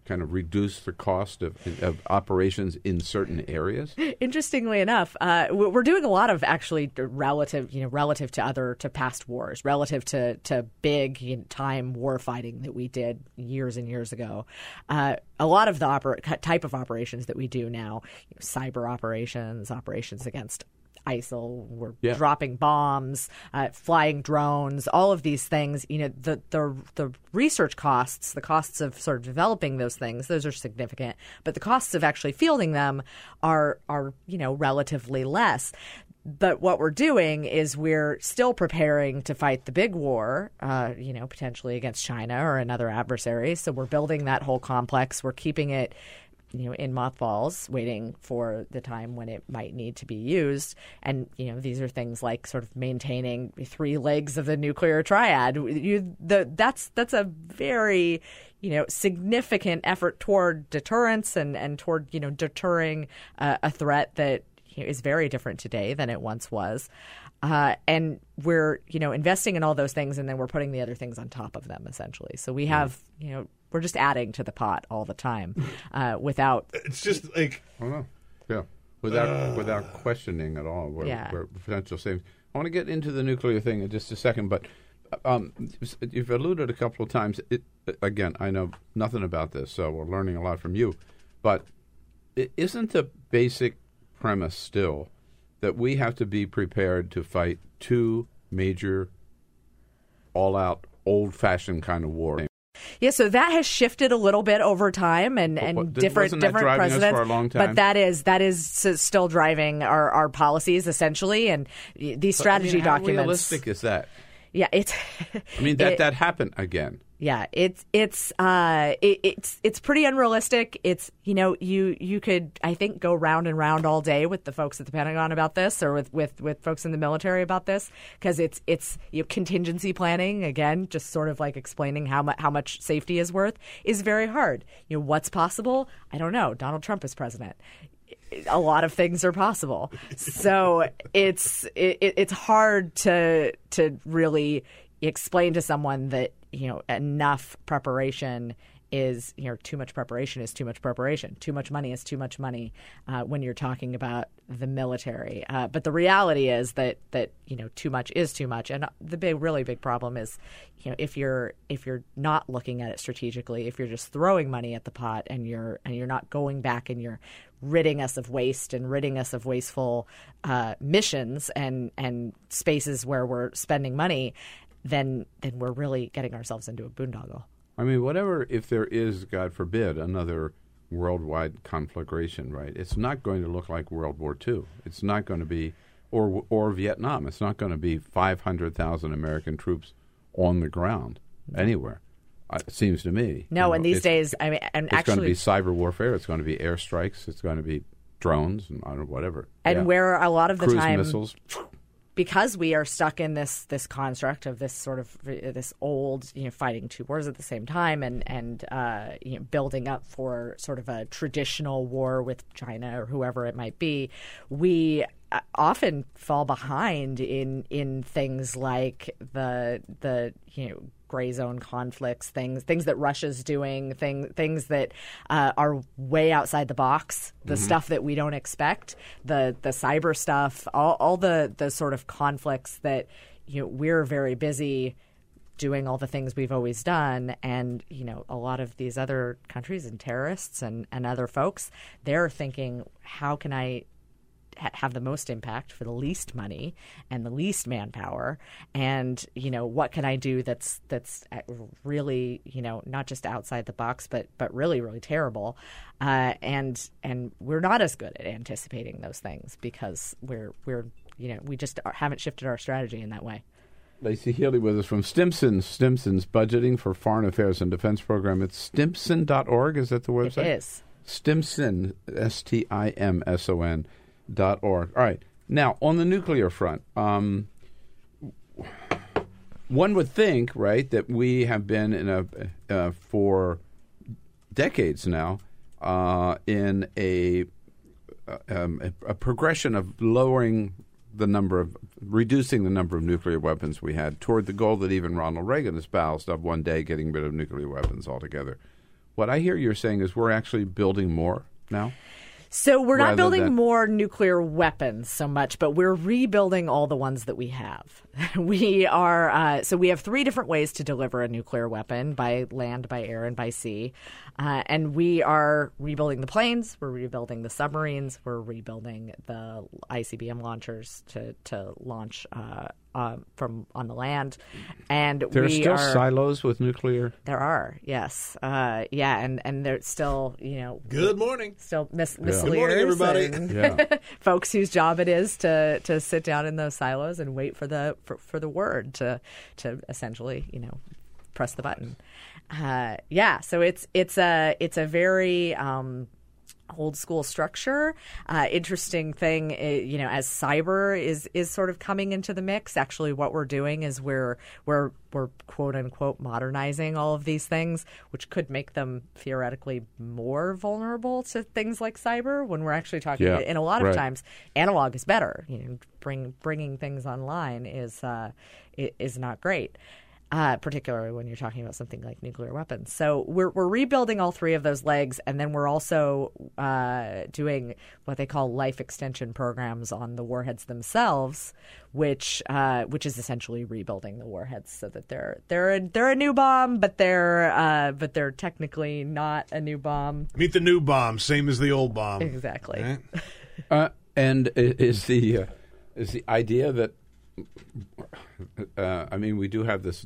kind of reduce the cost of, of operations in certain areas? (laughs) Interestingly enough, uh, we- we're doing a lot of actually relative, you know, relative to other to past wars, relative to to big you know, time war fighting that we did years and years ago. Uh, a lot of the oper- type of operations that we do now, you know, cyber operations, operations against ISIL, we're Yeah. dropping bombs, uh, flying drones, all of these things. You know, the the the research costs, the costs of sort of developing those things, those are significant, but the costs of actually fielding them are are you know relatively less. But what we're doing is we're still preparing to fight the big war, uh, you know, potentially against China or another adversary. So we're building that whole complex. We're keeping it you know in mothballs waiting for the time when it might need to be used. And you know these are things like sort of maintaining three legs of the nuclear triad. You the that's that's a very you know significant effort toward deterrence and and toward you know deterring uh, a threat that you know, is very different today than it once was uh, and we're you know investing in all those things and then we're putting the other things on top of them essentially so we have you know we're just adding to the pot all the time uh, without It's just like I don't know. Yeah, without Uh. without questioning at all, where, Yeah. where potential savings. I want to get into the nuclear thing in just a second, but um, you've alluded a couple of times. It, again, I know nothing about this, so we're learning a lot from you. But isn't the basic premise still that we have to be prepared to fight two major, all-out, old-fashioned kind of war? Yeah, so that has shifted a little bit over time, and, and what- different different presidents. a long time? But that is that is still driving our, our policies essentially, and these But, I mean, strategy how documents. realistic is that? Yeah, it's. (laughs) I mean, that it- that happened again. Yeah, it's it's uh it, it's it's pretty unrealistic. It's you know you you could I think go round and round all day with the folks at the Pentagon about this, or with with, with folks in the military about this, because it's it's you know, contingency planning again, just sort of like explaining how much how much safety is worth is very hard. You know what's possible? I don't know. Donald Trump is president a lot of things are possible. So it's it, it's hard to to really explain to someone that you know enough preparation is you know too much preparation is too much preparation. Too much money is too much money uh, when you're talking about the military. Uh, but the reality is that that you know too much is too much, and the big really big problem is you know if you're if you're not looking at it strategically, if you're just throwing money at the pot and you're and you're not going back and you're ridding us of waste and ridding us of wasteful uh, missions and and spaces where we're spending money, then then we're really getting ourselves into a boondoggle. I mean, whatever, if there is, God forbid, another worldwide conflagration, right? It's not going to look like World War II. It's not going to be, or or Vietnam. It's not going to be 500,000 American troops on the ground anywhere. Uh, it seems to me. No, You and these days, I mean, and it's actually, it's going to be cyber warfare. It's going to be airstrikes. It's going to be drones and I don't know, whatever. and Yeah. where a lot of the Cruise time missiles. Because we are stuck in this this construct of this sort of this old you know fighting two wars at the same time and and uh, you know building up for sort of a traditional war with China or whoever it might be, we uh, often fall behind in in things like the the you know gray zone conflicts, things things that Russia's doing, thing, things that uh, are way outside the box, the Mhm. stuff that we don't expect, the the cyber stuff, all, all the the sort of conflicts that you know we're very busy doing all the things we've always done and you know a lot of these other countries and terrorists and, and other folks they're thinking how can i have the most impact for the least money and the least manpower and you know what can i do that's that's uh, really you know not just outside the box but but really really terrible uh, and and we're not as good at anticipating those things because we're we're you know we just haven't shifted our strategy in that way Laicie Heeley with us from Stimson. Stimson's Budgeting for Foreign Affairs and Defense Program. It's stimson.org. Is that the website? It is. Stimson, S T I M S O N dot org. All right. Now, on the nuclear front, um, one would think, right, that we have been in a uh, for decades now uh, in a, uh, um, a a progression of lowering the number of reducing the number of nuclear weapons we had toward the goal that even Ronald Reagan espoused of one day getting rid of nuclear weapons altogether. what I hear you're saying is we're actually building more now. So we're not building than- more nuclear weapons so much, but we're rebuilding all the ones that we have. (laughs) we are uh, so we have three different ways to deliver a nuclear weapon by land, by air, and by sea, uh, and we are rebuilding the planes. We're rebuilding the submarines. We're rebuilding the ICBM launchers to to launch uh, uh, from on the land, and There are still are, silos with nuclear. There are, yes, uh, yeah, and and there's still, you know, Good morning. still miss Yeah. Good morning, everybody. and (laughs) Yeah. folks whose job it is to to sit down in those silos and wait for the for, for the word to to essentially, you know, press the button. Uh, yeah, so it's it's a it's a very um, old school structure. Uh, interesting thing, uh, you know, as cyber is is sort of coming into the mix. Actually, what we're doing is we're we're we're quote unquote modernizing all of these things, which could make them theoretically more vulnerable to things like cyber. When we're actually talking, Yeah, and a lot of right. times, analog is better. You know, bring bringing things online is uh, is not great uh, particularly when you're talking about something like nuclear weapons. So we're we're rebuilding all three of those legs, and then we're also uh, doing what they call life extension programs on the warheads themselves, which uh, which is essentially rebuilding the warheads so that they're they're a, they're a new bomb, but they're uh, but they're technically not a new bomb. Meet the new bomb, same as the old bomb. Exactly. Right? (laughs) Uh, and is the uh, is the idea that uh, I mean we do have this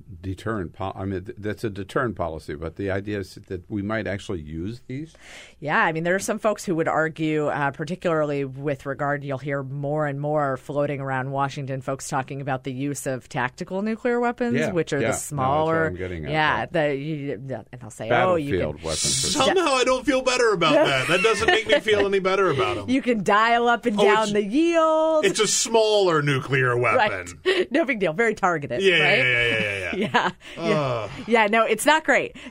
deterrent. Po- I mean th- that's a deterrent policy, but the idea is that we might actually use these. Yeah, I mean, there are some folks who would argue, uh, particularly with regard, you'll hear more and more floating around Washington, folks talking about the use of tactical nuclear weapons, Yeah, which are yeah. No, the that's what smaller. I'm getting at, yeah, right. the you, and they'll say, oh, you Battlefield can weapons. Somehow I don't feel better about (laughs) that. That doesn't make me feel any better about them. you can dial up and Oh, down the yield. It's a smaller nuclear (laughs) weapon. Right. (laughs) No big deal. Very targeted. Yeah, yeah, right? yeah, yeah, yeah, yeah. Yeah, (laughs) yeah, yeah. No, it's not great. (laughs)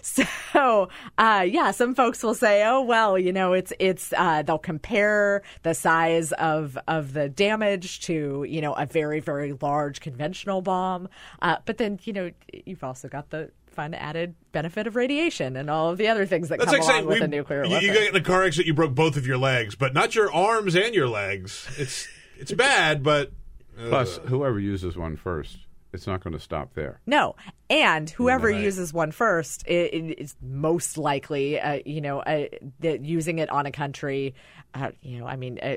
So, uh, yeah, some folks will say, "Oh, well, you know, it's it's." Uh, they'll compare the size of of the damage to you know a very very large conventional bomb, uh, but then you know you've also got the fun added benefit of radiation and all of the other things that That's come like along saying with we- a nuclear you, weapon. you got in a car accident, you broke both of your legs, but not your arms and your legs. It's it's bad, but Plus, whoever uses one first, it's not going to stop there. No, and whoever Right. uses one first is most likely, uh, you know, uh, that using it on a country. Uh, you know, I mean. Uh,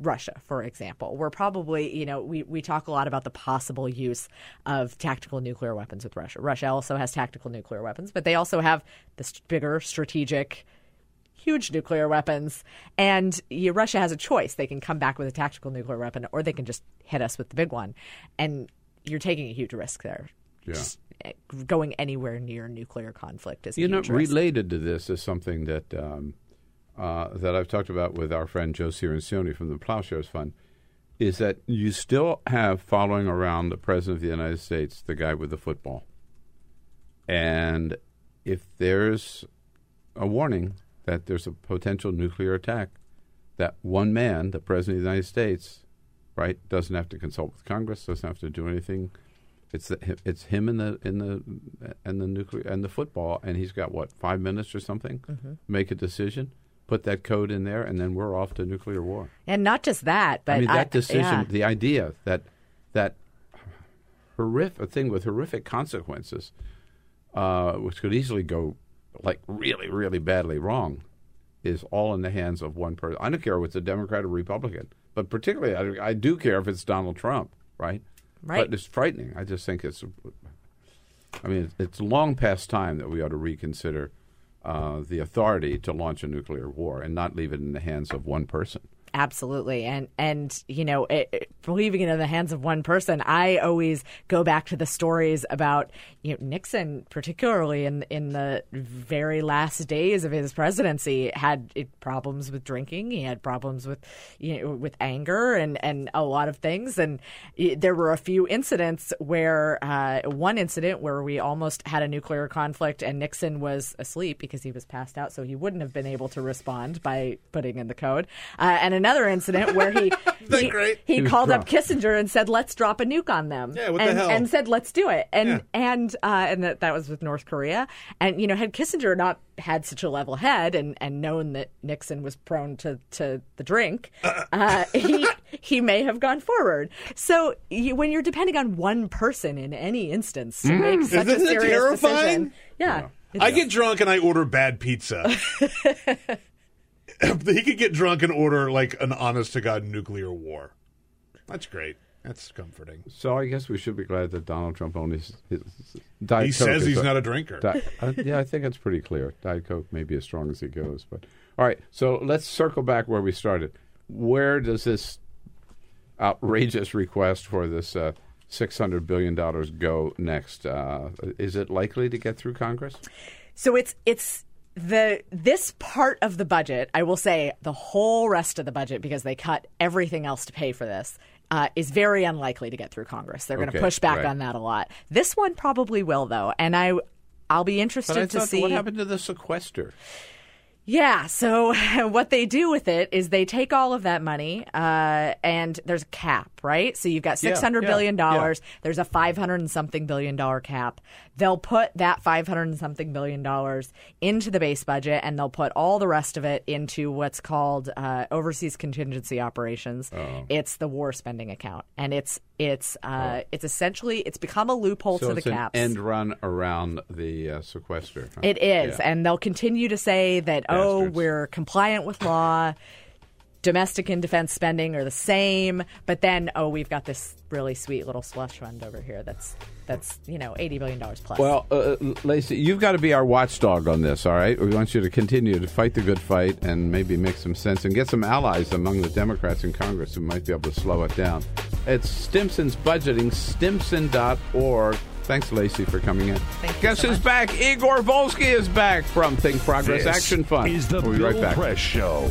Russia, for example, we're probably, you know, we, we talk a lot about the possible use of tactical nuclear weapons with Russia. Russia also has tactical nuclear weapons, but they also have this bigger strategic huge nuclear weapons. And you, Russia has a choice. They can come back with a tactical nuclear weapon or they can just hit us with the big one. And you're taking a huge risk there. Yeah. Just eh, going anywhere near nuclear conflict is a You know, related to this is something that um, uh, that I've talked about with our friend Joe Cirincione from the Plowshares Fund. Is that you still have following around the president of the United States, the guy with the football, and if there's a warning that there's a potential nuclear attack, that one man, the president of the United States, right, doesn't have to consult with Congress, doesn't have to do anything. It's the, it's him and the in the and the nuclear and the football, and he's got what five minutes or something. Mhm. Make a decision, put that code in there, and then we're off to nuclear war. and not just that, but I mean that decision, yeah. the idea that that horrific thing with horrific consequences, uh, which could easily go like really, really badly wrong, is all in the hands of one person. I don't care if it's a Democrat or Republican, but particularly I, I do care if it's Donald Trump, right? Right. But it's frightening. I just think it's. I mean, it's long past time that we ought to reconsider uh, the authority to launch a nuclear war and not leave it in the hands of one person. Absolutely, and and you know, it, it- leaving it in the hands of one person. I always go back to the stories about you know Nixon, particularly in in the very last days of his presidency, had problems with drinking. He had problems with you know with anger and and a lot of things. And there were a few incidents where uh, one incident where we almost had a nuclear conflict, and Nixon was asleep because he was passed out, so he wouldn't have been able to respond by putting in the code. Uh, and another incident where he (laughs) he, great? he He was called up. Kissinger and said, "Let's drop a nuke on them." Yeah, what the and, hell? And said, "Let's do it." And Yeah. and uh, and that that was with North Korea. And you know, had Kissinger not had such a level head and, and known that Nixon was prone to, to the drink, uh, he (laughs) he may have gone forward. So you, when you're depending on one person in any instance to make such a Isn't it serious terrifying? decision, yeah. I get drunk and I order bad pizza. (laughs) (laughs) he could get drunk and order like an honest to god nuclear war. That's great. That's comforting. So I guess we should be glad that Donald Trump only s- his, Diet He Coke says he's a- not a drinker. Di- uh, yeah, I think it's pretty clear. Diet Coke may be as strong as he goes, but all right. So let's circle back where we started. Where does this outrageous request for this uh, six hundred billion dollars go next? Uh, is it likely to get through Congress? So it's it's the this part of the budget. I will say the whole rest of the budget because they cut everything else to pay for this. Uh, is very unlikely to get through Congress. They're going Okay, to push back right. on that a lot. This one probably will, though, and I, I'll be interested to see what happened to the sequester. Yeah. So (laughs) what they do with it is they take all of that money, uh, and there's a cap, right? So you've got Yeah, six hundred yeah, billion dollars. There's a five hundred and something billion dollar cap. They'll put that five hundred and something billion dollars into the base budget, and they'll put all the rest of it into what's called uh, overseas contingency operations. Oh. It's the war spending account, and it's it's uh, it's essentially it's become a loophole So to the it's an end run around the uh, sequester. huh? It is, Yeah. and they'll continue to say that oh, we're compliant with law. Domestic and defense spending are the same, but then oh, we've got this really sweet little slush fund over here that's that's you know eighty billion dollars plus. Well, uh, Laicie, you've got to be our watchdog on this, all right? We want you to continue to fight the good fight and maybe make some sense and get some allies among the Democrats in Congress who might be able to slow it down. It's Stimson's Budgeting, stimson.org. Thanks, Laicie, for coming in. Thank you Guess so who's much. back? Igor Volsky is back from Think Progress This Action Fund. is the we'll be Bill right back. Press Show.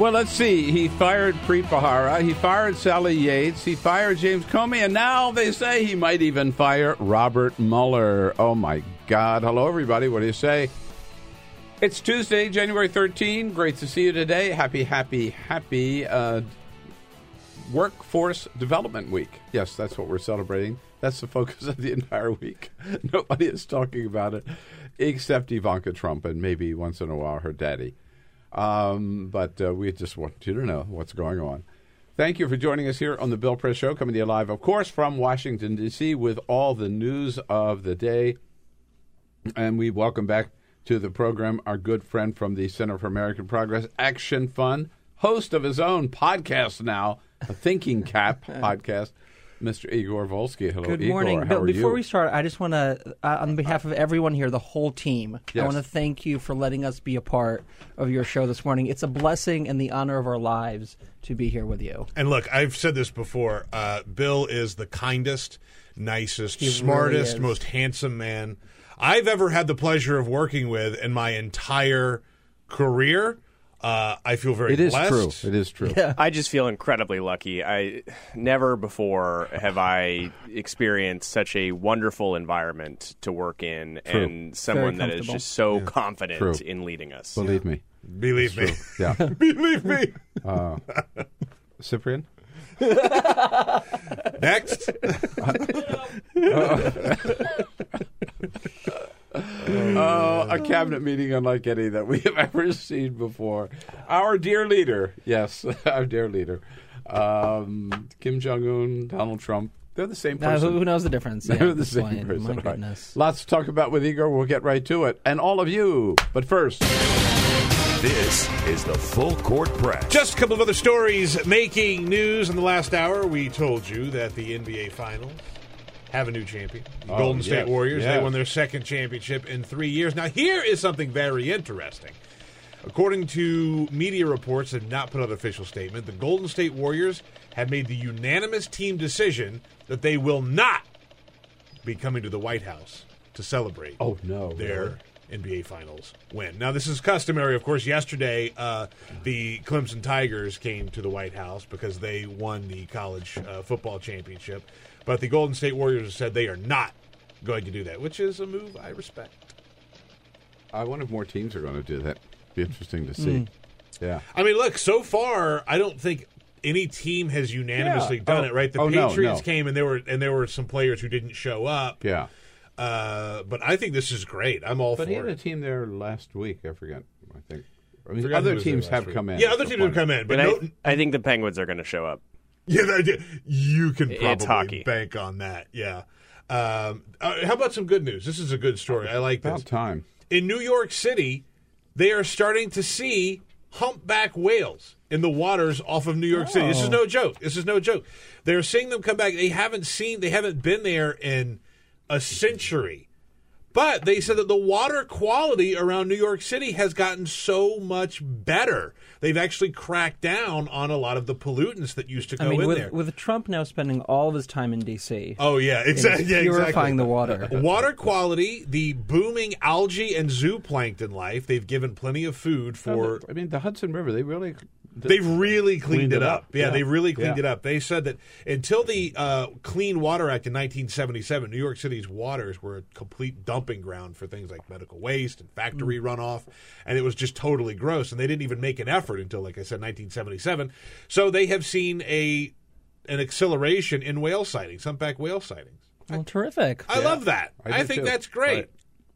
Well, let's see. He fired Preet Bharara. He fired Sally Yates. He fired James Comey. And now they say he might even fire Robert Mueller. Oh, my God. Hello, everybody. What do you say? It's Tuesday, January 13. Great to see you today. Happy, happy, happy uh, Workforce Development Week. Yes, that's what we're celebrating. That's the focus of the entire week. (laughs) Nobody is talking about it except Ivanka Trump and maybe once in a while her daddy. Um, but uh, we just want you to know what's going on. Thank you for joining us here on the Bill Press Show, coming to you live, of course, from Washington, D.C., with all the news of the day. And we welcome back to the program our good friend from the Center for American Progress Action Fund, host of his own podcast now, a Thinking Cap (laughs) podcast, Mr. Igor Volsky. Hello, Good Igor. morning. How Bill, are before you? we start, I just want to, uh, on behalf of everyone here, the whole team, I want to thank you for letting us be a part of your show this morning. It's a blessing and the honor of our lives to be here with you. And look, I've said this before. Uh, Bill is the kindest, nicest, He smartest, is. most handsome man I've ever had the pleasure of working with in my entire career. Uh, I feel very It is blessed. true. It is true. I just feel incredibly lucky. I never before have I experienced such a wonderful environment to work in True. and someone that is just so confident True. in leading us. Believe me. Believe me. Yeah. (laughs) Believe me. Cyprian? Next. (laughs) (laughs) Oh, a cabinet meeting unlike any that we have (laughs) ever seen before. Our dear leader, yes, (laughs) our dear leader, Um, Kim Jong Un, Donald Trump. They're the same Uh, person. who, who knows the difference? (laughs) They're Yeah, the same point. person. My All right. goodness. Lots to talk about with Igor. We'll get right to it. And all of you. But first, This is the Full Court Press. Just a couple of other stories making news in the last hour. We told you that the NBA Finals have a new champion. The Oh, Golden State yes, Warriors. They won their second championship in three years. Now, here is something very interesting. According to media reports that have not put out an official statement, the Golden State Warriors have made the unanimous team decision that they will not be coming to the White House to celebrate oh no, their NBA Finals win. Now, this is customary, of course. Yesterday, uh, the Clemson Tigers came to the White House because they won the college uh, football championship. But the Golden State Warriors have said they are not going to do that, which is a move I respect. I wonder if more teams are going to do that. Be interesting to see. Mm. Yeah. I mean, look, so far, I don't think any team has unanimously Yeah. done Oh. it. Right? The Oh, Patriots no. came and there were and there were some players who didn't show up. Yeah. Uh, but I think this is great. I'm all But he for had a team there last week. I forget. I think. I mean, other teams have week. come in. Yeah, other teams the have come in, but no, I, I think the Penguins are going to show up. (laughs) Yeah, I did. you can probably bank on that. Yeah. Um, uh, how about some good news? This is a good story. I like About this. time. In New York City, they are starting to see humpback whales in the waters off of New York City. This is Oh. no joke. This is no joke. They're seeing them come back. They haven't seen. They haven't been there in a century. But they said that the water quality around New York City has gotten so much better. They've actually cracked down on a lot of the pollutants that used to go I mean, in with, there. with Trump now spending all of his time in D.C. Oh yeah, exactly. in Yeah, purifying exactly. the water. (laughs) Water quality, the booming algae and zooplankton life. They've given plenty of food for. I mean, the Hudson River. They really. They've really cleaned, Cleaned it up. up. Yeah, Yeah. they really cleaned Yeah. it up. They said that until the uh, Clean Water Act in 1977, New York City's waters were a complete dumping ground for things like medical waste and factory Mm. runoff, and it was just totally gross. And they didn't even make an effort until, like I said, 1977. So they have seen a an acceleration in whale sightings, humpback whale sightings. Well, terrific. I love that. I I, think too. that's great. Right.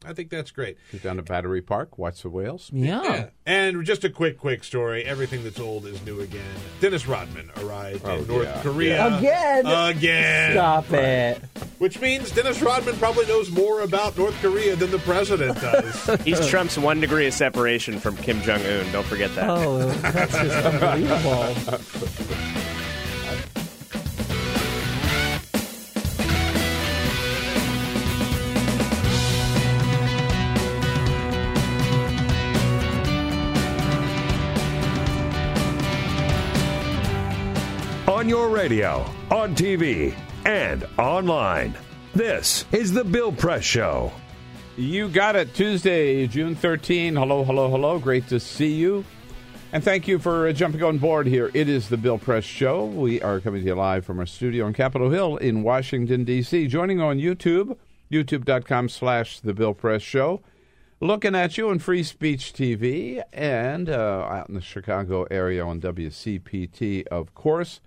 I think that's great. Get down to Battery Park, watch the whales. Yeah. And just a quick, quick story. Everything that's old is new again. Dennis Rodman arrived Oh, in North yeah. Korea. Again? Again. Stop it. Which means Dennis Rodman probably knows more about North Korea than the president does. (laughs) He's Trump's one degree of separation from Kim Jong Un. Don't forget that. Oh, that's just (laughs) unbelievable. On your radio, on TV, and online. This is the Bill Press Show. You got it. Tuesday, June 13. Hello, hello, hello. Great to see you. And thank you for uh, jumping on board here. It is the Bill Press Show. We are coming to you live from our studio on Capitol Hill in Washington, D.C. Joining on YouTube, youtube.com slash the Bill Press Show. Looking at you on Free Speech TV and uh, out in the Chicago area on WCPT, of course.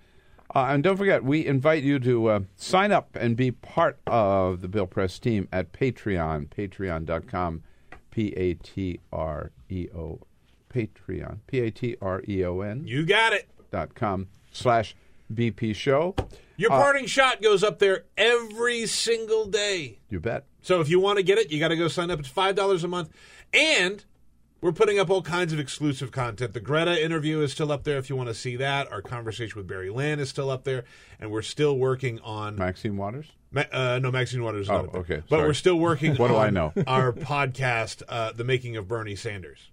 Uh, and don't forget, we invite you to uh, sign up and be part of the Bill Press team at Patreon, patreon.com, P A T R E O, Patreon, P A T R E O N you got it. dot com slash BP show. Your Uh, parting shot goes up there every single day. You bet. So if you want to get it, you got to go sign up. It's five dollars a month, and we're putting up all kinds of exclusive content. The Greta interview is still up there if you want to see that. Our conversation with Barry Lynn is still up there, and we're still working on. Maxine Waters? Ma- uh, no, Maxine Waters is Oh, not up there. okay, But sorry. we're still working (laughs) What do I know? (laughs) our podcast, uh, The Making of Bernie Sanders,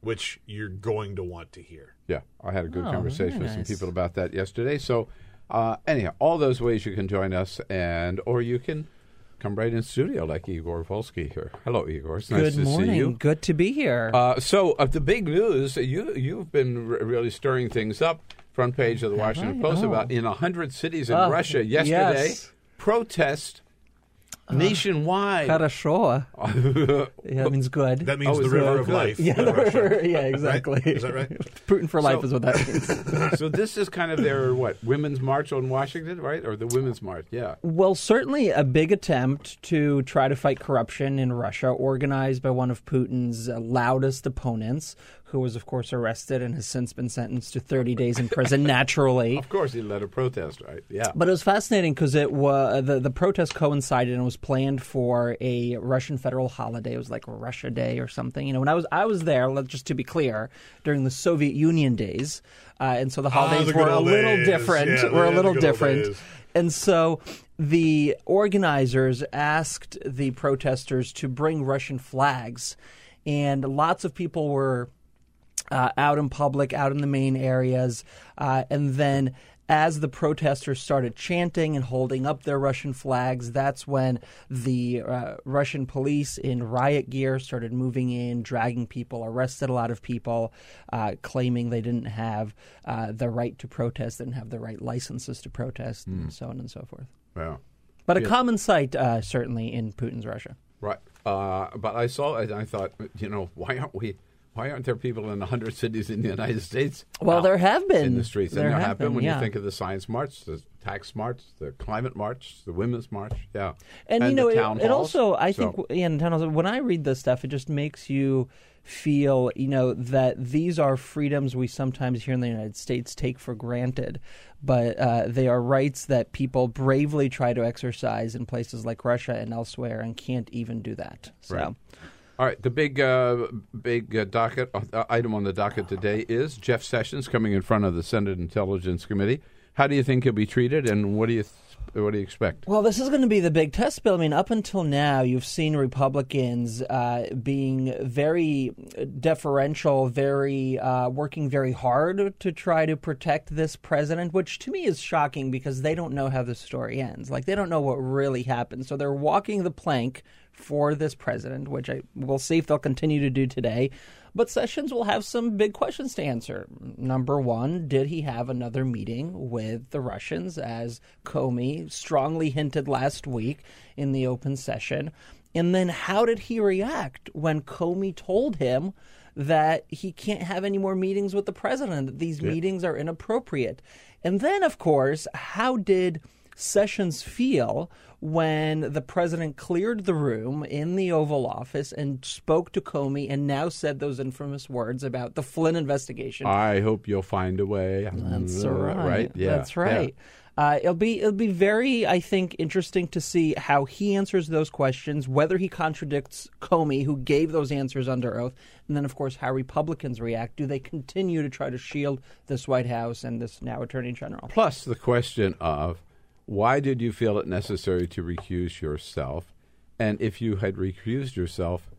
which you're going to want to hear. Yeah, I had a good Oh, conversation very with some people about that yesterday. So, uh, anyhow, all those ways you can join us, and or you can come right in studio like Igor Volsky here. Hello, Igor. It's nice Good to morning. see you. Good to be here. Uh, so, of the big news, you you've been re- really stirring things up. Front page of the Washington I? Post Oh. about in hundred cities in Oh, Russia yesterday. yes. Protest nationwide. Хорошо. (laughs) Yeah, that means good. That means Oh, the is river that of good? life. yeah, in the Russia. river. Yeah, exactly. Is that right? (laughs) Putin for life So- is what that means. (laughs) so this is kind of their what women's march on Washington, right? Or the women's march? Yeah. Well, certainly a big attempt to try to fight corruption in Russia, organized by one of Putin's uh, loudest opponents, who was, of course, arrested and has since been sentenced to 30 days in prison. (laughs) naturally, Of course, he led a protest, right? Yeah. but it was fascinating because it was the the protest coincided and was planned for a Russian federal holiday. It was like Russia Day or something. You know, when I was I was there, just to be clear, during the Soviet Union days, uh, and so the Ah, holidays the were a little days. different. Yeah, were a little different. And so the organizers asked the protesters to bring Russian flags, and lots of people were uh, out in public, out in the main areas, uh, and then. As the protesters started chanting and holding up their Russian flags, that's when the uh, Russian police in riot gear started moving in, dragging people, arrested a lot of people, uh, claiming they didn't have uh, the right to protest, didn't have the right licenses to protest, and so on and so forth. Yeah. But a Yeah. common sight, uh, certainly, in Putin's Russia. Right. Uh, but I saw it and I thought, you know, why aren't we? Why aren't there people in 100 (laughs) cities in the United States? Well, there have been. in the streets, There and there have have been. when yeah. you think of the science march, the tax march, the climate march, the women's march, yeah, And, you know, it, it also, I So- think, yeah, in town halls, when I read this stuff, it just makes you feel, you know, that these are freedoms we sometimes here in the United States take for granted, but uh, they are rights that people bravely try to exercise in places like Russia and elsewhere and can't even do that. So. Right. All right, the big, uh, big uh, docket uh, item on the docket today is Jeff Sessions coming in front of the Senate Intelligence Committee. How do you think he'll be treated, and what do you th- what do you expect? Well, this is going to be the big test, Bill. I mean, up until now, you've seen Republicans uh, being very deferential, very uh, working very hard to try to protect this president, which to me is shocking because they don't know how the story ends. Like they don't know what really happened, so they're walking the plank for this president, which I we'll see if they'll continue to do today. But Sessions will have some big questions to answer. Number one, did he have another meeting with the Russians, as Comey strongly hinted last week in the open session? And then how did he react when Comey told him that he can't have any more meetings with the president, that these meetings are inappropriate? And then, of course, how did Sessions feel when the president cleared the room in the Oval Office and spoke to Comey and now said those infamous words about the Flynn investigation? I hope you'll find a way. That's Uh, right. Right? Yeah. That's right. Uh, it'll be it'll be very, I think, interesting to see how he answers those questions, whether he contradicts Comey, who gave those answers under oath, and then, of course, how Republicans react. Do they continue to try to shield this White House and this now Attorney General? Plus the question of why did you feel it necessary to recuse yourself? And if you had recused yourself,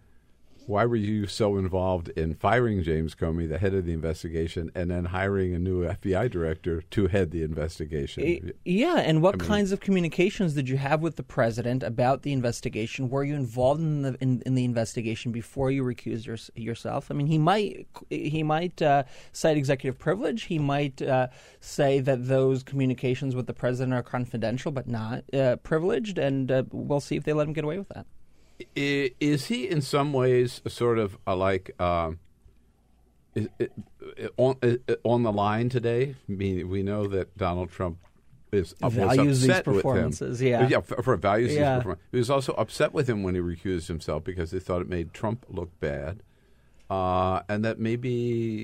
why were you so involved in firing James Comey, the head of the investigation, and then hiring a new FBI director to head the investigation? Y- Yeah, and what I mean- kinds of communications did you have with the president about the investigation? Were you involved in the in, in the investigation before you recused your, yourself? I mean, he might he might uh, cite executive privilege. He might uh, say that those communications with the president are confidential but not uh, privileged, and uh, we'll see if they let him get away with that. Is he in some ways sort of uh, like um, is, it, on uh, on the line today? I mean, we know that Donald Trump is uh, Values these upset with him. performances, yeah. yeah, for, for values these Yeah. performances. He was also upset with him when he recused himself because they thought it made Trump look bad, uh, and that maybe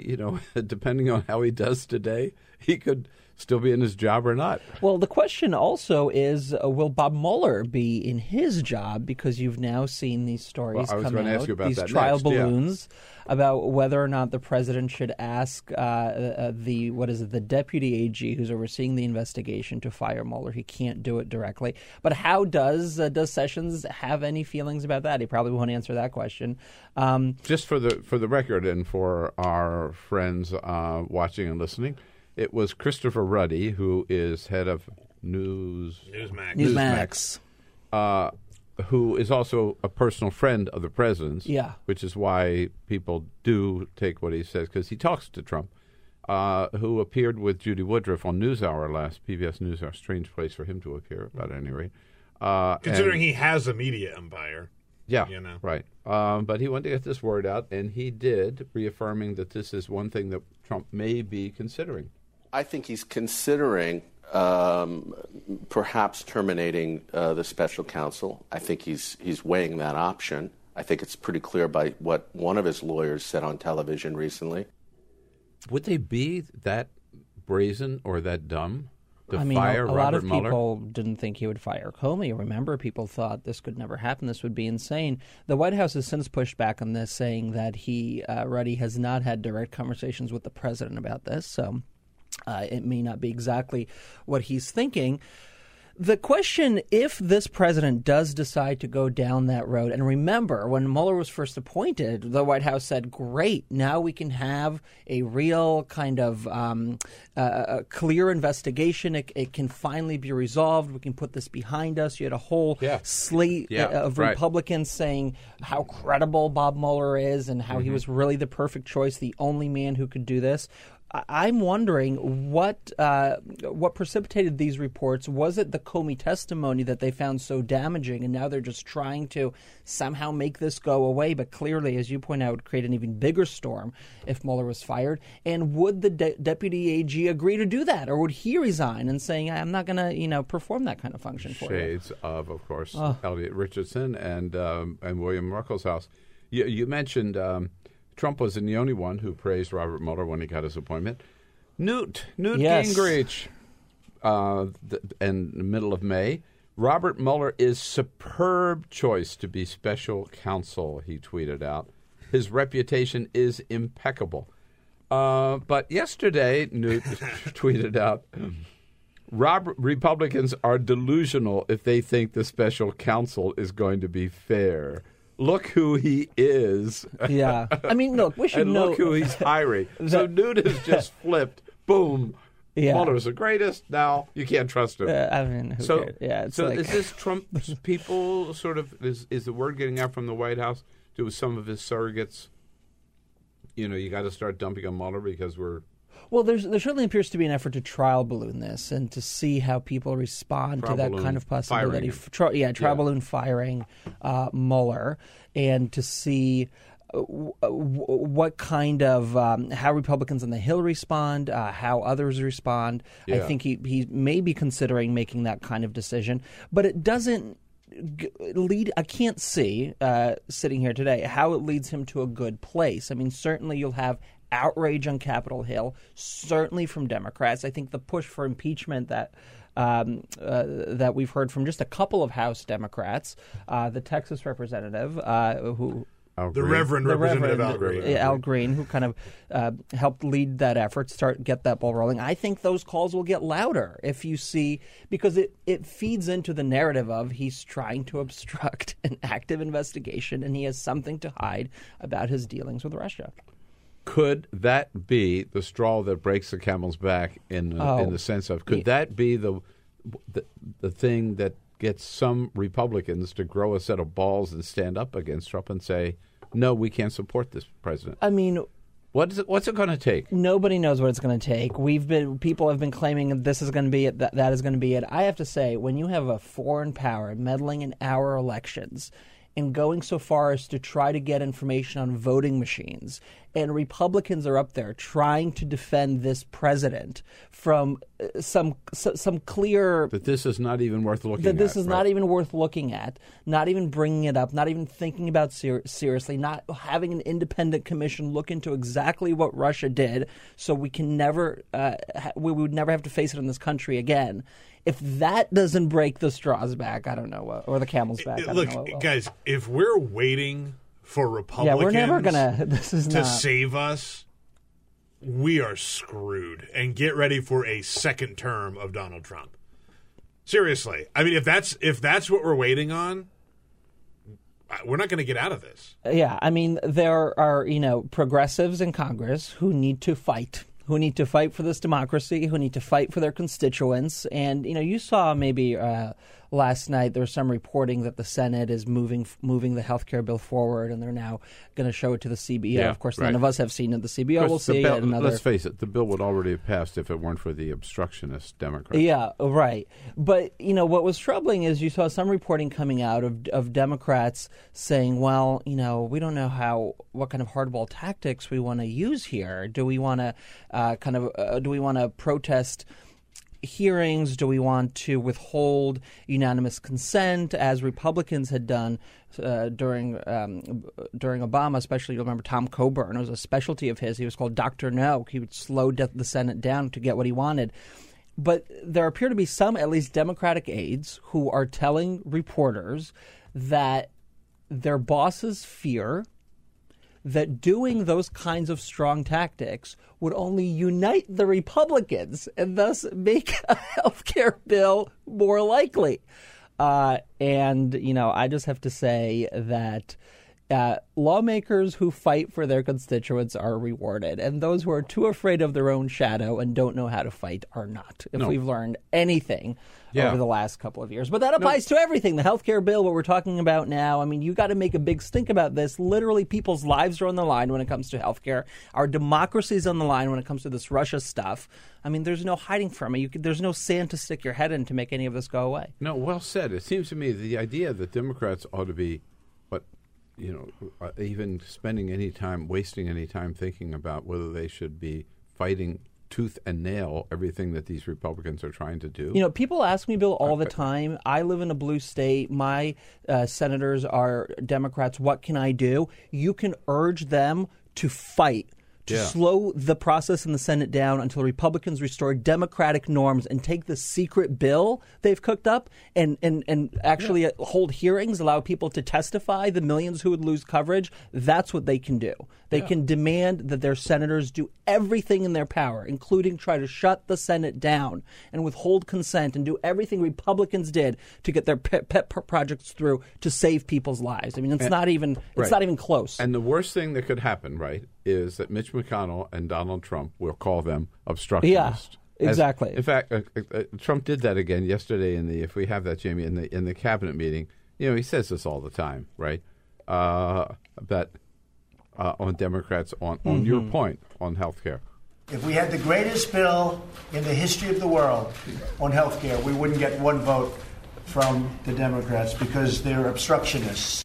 you know, (laughs) depending on how he does today, he could still be in his job or not. Well, the question also is: uh, Will Bob Mueller be in his job? Because you've now seen these stories Well, come out, ask you about these trial next, yeah. balloons about whether or not the president should ask uh, uh, the what is it, the deputy AG who's overseeing the investigation to fire Mueller. He can't do it directly. But how does uh, does Sessions have any feelings about that? He probably won't answer that question. Um, Just for the for the record and for our friends uh, watching and listening, it was Christopher Ruddy, who is head of News Newsmax. Newsmax. uh, who is also a personal friend of the president's. Yeah. which is why people do take what he says because he talks to Trump. Uh, who appeared with Judy Woodruff on NewsHour last PBS NewsHour? Strange place for him to appear, but at any rate. Uh, Considering and- he has a media empire. yeah, you know. right. Um, but he wanted to get this word out, and he did, reaffirming that this is one thing that Trump may be considering. I think he's considering um, perhaps terminating uh, the special counsel. I think he's he's weighing that option. I think it's pretty clear by what one of his lawyers said on television recently. Would they be that brazen or that dumb to I mean, fire a, a Robert lot of Mueller? people didn't think he would fire Comey. Remember, people thought this could never happen. This would be insane. The White House has since pushed back on this, saying that he, uh, Ruddy, has not had direct conversations with the president about this. So uh, it may not be exactly what he's thinking. The question if this president does decide to go down that road, and remember, when Mueller was first appointed, the White House said, Great, now we can have a real kind of um, uh, a clear investigation. It, it, can finally be resolved. We can put this behind us. You had a whole Yeah. slate Yeah, uh, of right. Republicans saying how credible Bob Mueller is and how he Mhm. was really the perfect choice, the only man who could do this. I'm wondering what uh, what precipitated these reports. Was it the Comey testimony that they found so damaging, and now they're just trying to somehow make this go away? But clearly, as you point out, would create an even bigger storm if Mueller was fired. And would the de- deputy AG agree to do that, or would he resign and saying, "I'm not going to, you know, perform that kind of function for you"? Shades of, of course, Oh. Elliot Richardson and um, and William Ruckelshaus. You, you mentioned um, Trump wasn't the only one who praised Robert Mueller when he got his appointment. Newt, Newt Yes. Gingrich, uh, th- in the middle of May. Robert Mueller is superb choice to be special counsel. He tweeted out, his reputation is impeccable. Uh, but yesterday, Newt (laughs) tweeted out, Rob, Republicans are delusional if they think the special counsel is going to be fair. Look who he is. Yeah. I mean, look, we (laughs) should know. and know look who he's (laughs) hiring. so Newt has (laughs) just flipped. Boom. Yeah. Mueller's the greatest. Now you can't trust him. Uh, I mean, who so cares? Yeah, so like- is this Trump's people sort of is is the word getting out from the White House to some of his surrogates? You know, you got to start dumping on Mueller because we're Well, there's there certainly appears to be an effort to trial balloon this and to see how people respond Trial to that kind of possibility. F- tri- yeah, trial Yeah. balloon firing uh, Mueller, and to see. uh, What kind of um, how Republicans on the Hill respond, uh, how others respond? I think he he may be considering making that kind of decision, but it doesn't lead. I can't see uh, sitting here today how it leads him to a good place. I mean, certainly you'll have outrage on Capitol Hill, certainly from Democrats. I think the push for impeachment that. Um, uh, that we've heard from just a couple of House Democrats, uh, the Texas representative uh, who Al The Green. Reverend the Representative Reverend, Al Green. Al Green, who kind of uh, helped lead that effort, start get that ball rolling. I think those calls will get louder if you see because it it feeds into the narrative of he's trying to obstruct (laughs) an active investigation and he has something to hide about his dealings with Russia. Could that be the straw that breaks the camel's back in uh, the, Oh. in the sense of could that be the, the the thing that gets some Republicans to grow a set of balls and stand up against Trump and say, "No, we can't support this president." I mean, what is it, what's it going to take? Nobody knows what it's going to take. We've been people have been claiming this is going to be it, that that is going to be it. I have to say, when you have a foreign power meddling in our elections and going so far as to try to get information on voting machines, and Republicans are up there trying to defend this president from uh, some some clear That this is not even worth looking that at. this is right? not even worth looking at, not even bringing it up, not even thinking about ser- seriously, not having an independent commission look into exactly what Russia did, so we can never, uh, ha- we would never have to face it in this country again. If that doesn't break the straws back, I don't know, what, or the camel's back. I don't Look, know what guys, if we're waiting for Yeah, Republicans we're never gonna- (laughs) this is to not- save us, we are screwed. And get ready for a second term of Donald Trump. Seriously, I mean, if that's if that's what we're waiting on, uh, we're not going to get out of this. Yeah, I mean, there are, you know, progressives in Congress who need to fight, who need to fight for this democracy, who need to fight for their constituents. And, you know, you saw maybe uh, last night there was some reporting that the Senate is moving moving the health care bill forward and they're now going to show it to the CBO. Yeah, of course, right. none of us have seen it. The CBO will see bill- it. Another... Let's face it, the bill would already have passed if it weren't for the obstructionist Democrats. Yeah, right. But you know what was troubling is you saw some reporting coming out of of Democrats saying, "Well, you know, we don't know how what kind of hardball tactics we want to use here. Do we want to uh, kind of uh, do we want to protest?" Hearings? Do we want to withhold unanimous consent, as Republicans had done uh, during um, during Obama? Especially, you remember Tom Coburn. It was a specialty of his. He was called Doctor No. He would slow the Senate down to get what he wanted. But there appear to be some, at least Democratic aides, who are telling reporters that their bosses fear that doing those kinds of strong tactics would only unite the Republicans and thus make a (laughs) health care bill more likely. Uh, and, you know, I just have to say that uh, lawmakers who fight for their constituents are rewarded, and those who are too afraid of their own shadow and don't know how to fight are not. If No. we've learned anything Yeah. over the last couple of years, but that applies to everything. The healthcare bill, what we're talking about now. I mean, you got to make a big stink about this. Literally, people's lives are on the line when it comes to healthcare. Our democracy is on the line when it comes to this Russia stuff. I mean, there's no hiding from it. You could, there's no sand to stick your head in to make any of this go away. No, well said. It seems to me the idea that Democrats ought to be, what, you know, uh, even spending any time, wasting any time thinking about whether they should be fighting tooth and nail everything that these Republicans are trying to do. You know, people ask me, Bill, all the time. I live in a blue state. My uh, senators are Democrats. What can I do? You can urge them to fight. To Yeah. slow the process in the Senate down until Republicans restore democratic norms and take the secret bill they've cooked up and, and, and actually uh, hold hearings, allow people to testify, the millions who would lose coverage. That's what they can do. They can demand that their senators do everything in their power, including try to shut the Senate down and withhold consent and do everything Republicans did to get their pet, pet projects through to save people's lives. I mean, it's And- not even it's Right. not even close. And the worst thing that could happen, right, is that Mitch McConnell and Donald Trump will call them obstructionists. Yeah, As- exactly. in fact, uh, uh, uh, Trump did that again yesterday in the. If we have that, Jamie, in the in the cabinet meeting, you know, he says this all the time, right? Uh, that uh, on Democrats on on your Mhm. point on health care. If we had the greatest bill in the history of the world on health care, we wouldn't get one vote from the Democrats because they're obstructionists.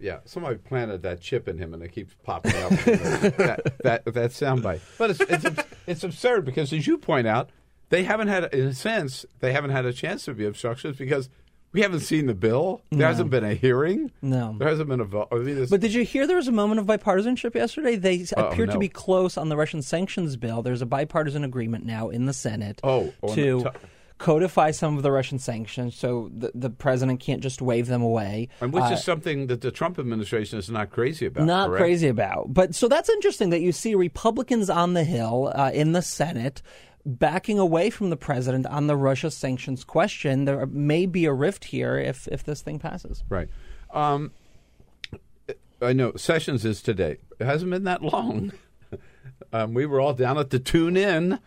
Yeah, somebody planted that chip in him, and it keeps popping up. (laughs) that, that that soundbite, but it's, it's it's absurd because, as you point out, they haven't had, in a sense, they haven't had a chance to be obstructionists because we haven't seen the bill. There No. hasn't been a hearing. No. there hasn't been a vote. I mean, But did you hear there was a moment of bipartisanship yesterday? They Oh, appeared no. to be close on the Russian sanctions bill. There's a bipartisan agreement now in the Senate Oh, to the to- codify some of the Russian sanctions so the, the president can't just wave them away. and which Uh, is something that the Trump administration is not crazy about. not correct? crazy about. But so that's interesting that you see Republicans on the Hill uh, in the Senate backing away from the president on the Russia sanctions question. There may be a rift here if if this thing passes. Right. Um, I know Sessions is today. It hasn't been that long. (laughs) um, we were all down at the Tune Inn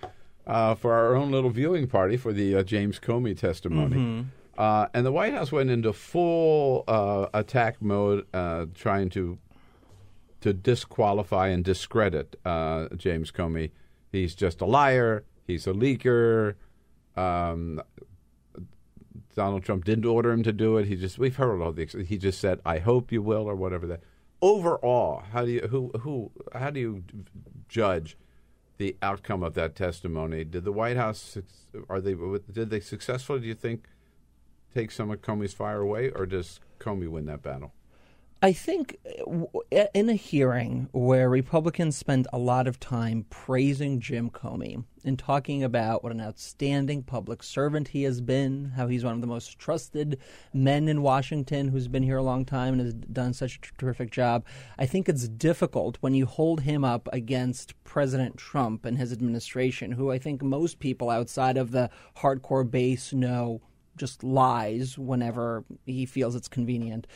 uh, for our own little viewing party for the uh, James Comey testimony. Mhm. Uh, and the White House went into full uh, attack mode, uh, trying to to disqualify and discredit uh, James Comey. He's just a liar. He's a leaker. Um, Donald Trump didn't order him to do it. He just we've heard all the he just said I hope you will or whatever that. Overall, how do you who who how do you judge the outcome of that testimony? Did the White House are they did they successfully do you think take some of Comey's fire away or does Comey win that battle? I think uh, in a hearing where Republicans spend a lot of time praising Jim Comey and talking about what an outstanding public servant he has been, how he's one of the most trusted men in Washington who's been here a long time and has done such a terrific job, I think it's difficult when you hold him up against President Trump and his administration, who I think most people outside of the hardcore base know just lies whenever he feels it's convenient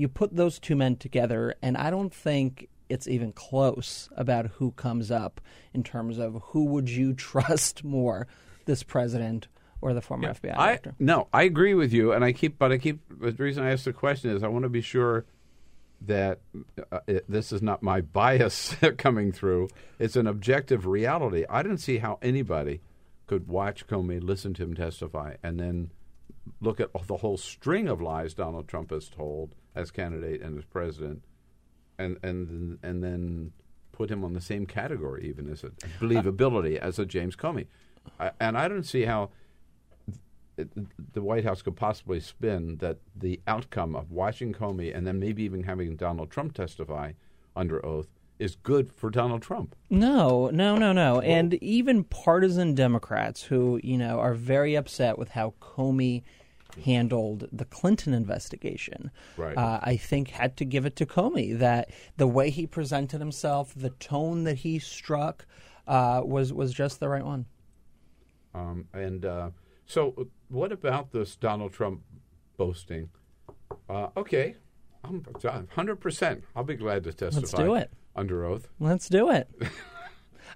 you put those two men together, and I don't think it's even close about who comes up in terms of who would you (laughs) trust more, this president or the former FBI I director. no, I agree with you, and I keep, but I keep. The reason I ask the question is I want to be sure that uh, it, this is not my (laughs) bias (laughs) coming through. It's an objective reality. I didn't see how anybody could watch Comey, listen to him testify, and then look at the whole string of lies Donald Trump has told as candidate and as president, and and and then put him on the same category, even as a believability as a James Comey. I, and I don't see how the White House could possibly spin that the outcome of watching Comey and then maybe even having Donald Trump testify under oath is good for Donald Trump. No, no, no, no. And even partisan Democrats who, you know, are very upset with how Comey handled the Clinton investigation, Right. uh, I think had to give it to Comey that the way he presented himself, the tone that he struck, uh, was was just the right one. Um, and uh, so, uh, what about this Donald Trump boasting? Uh, okay, I'm 100%. I'll be glad to testify. Let's do it. Under oath. Let's do it. (laughs)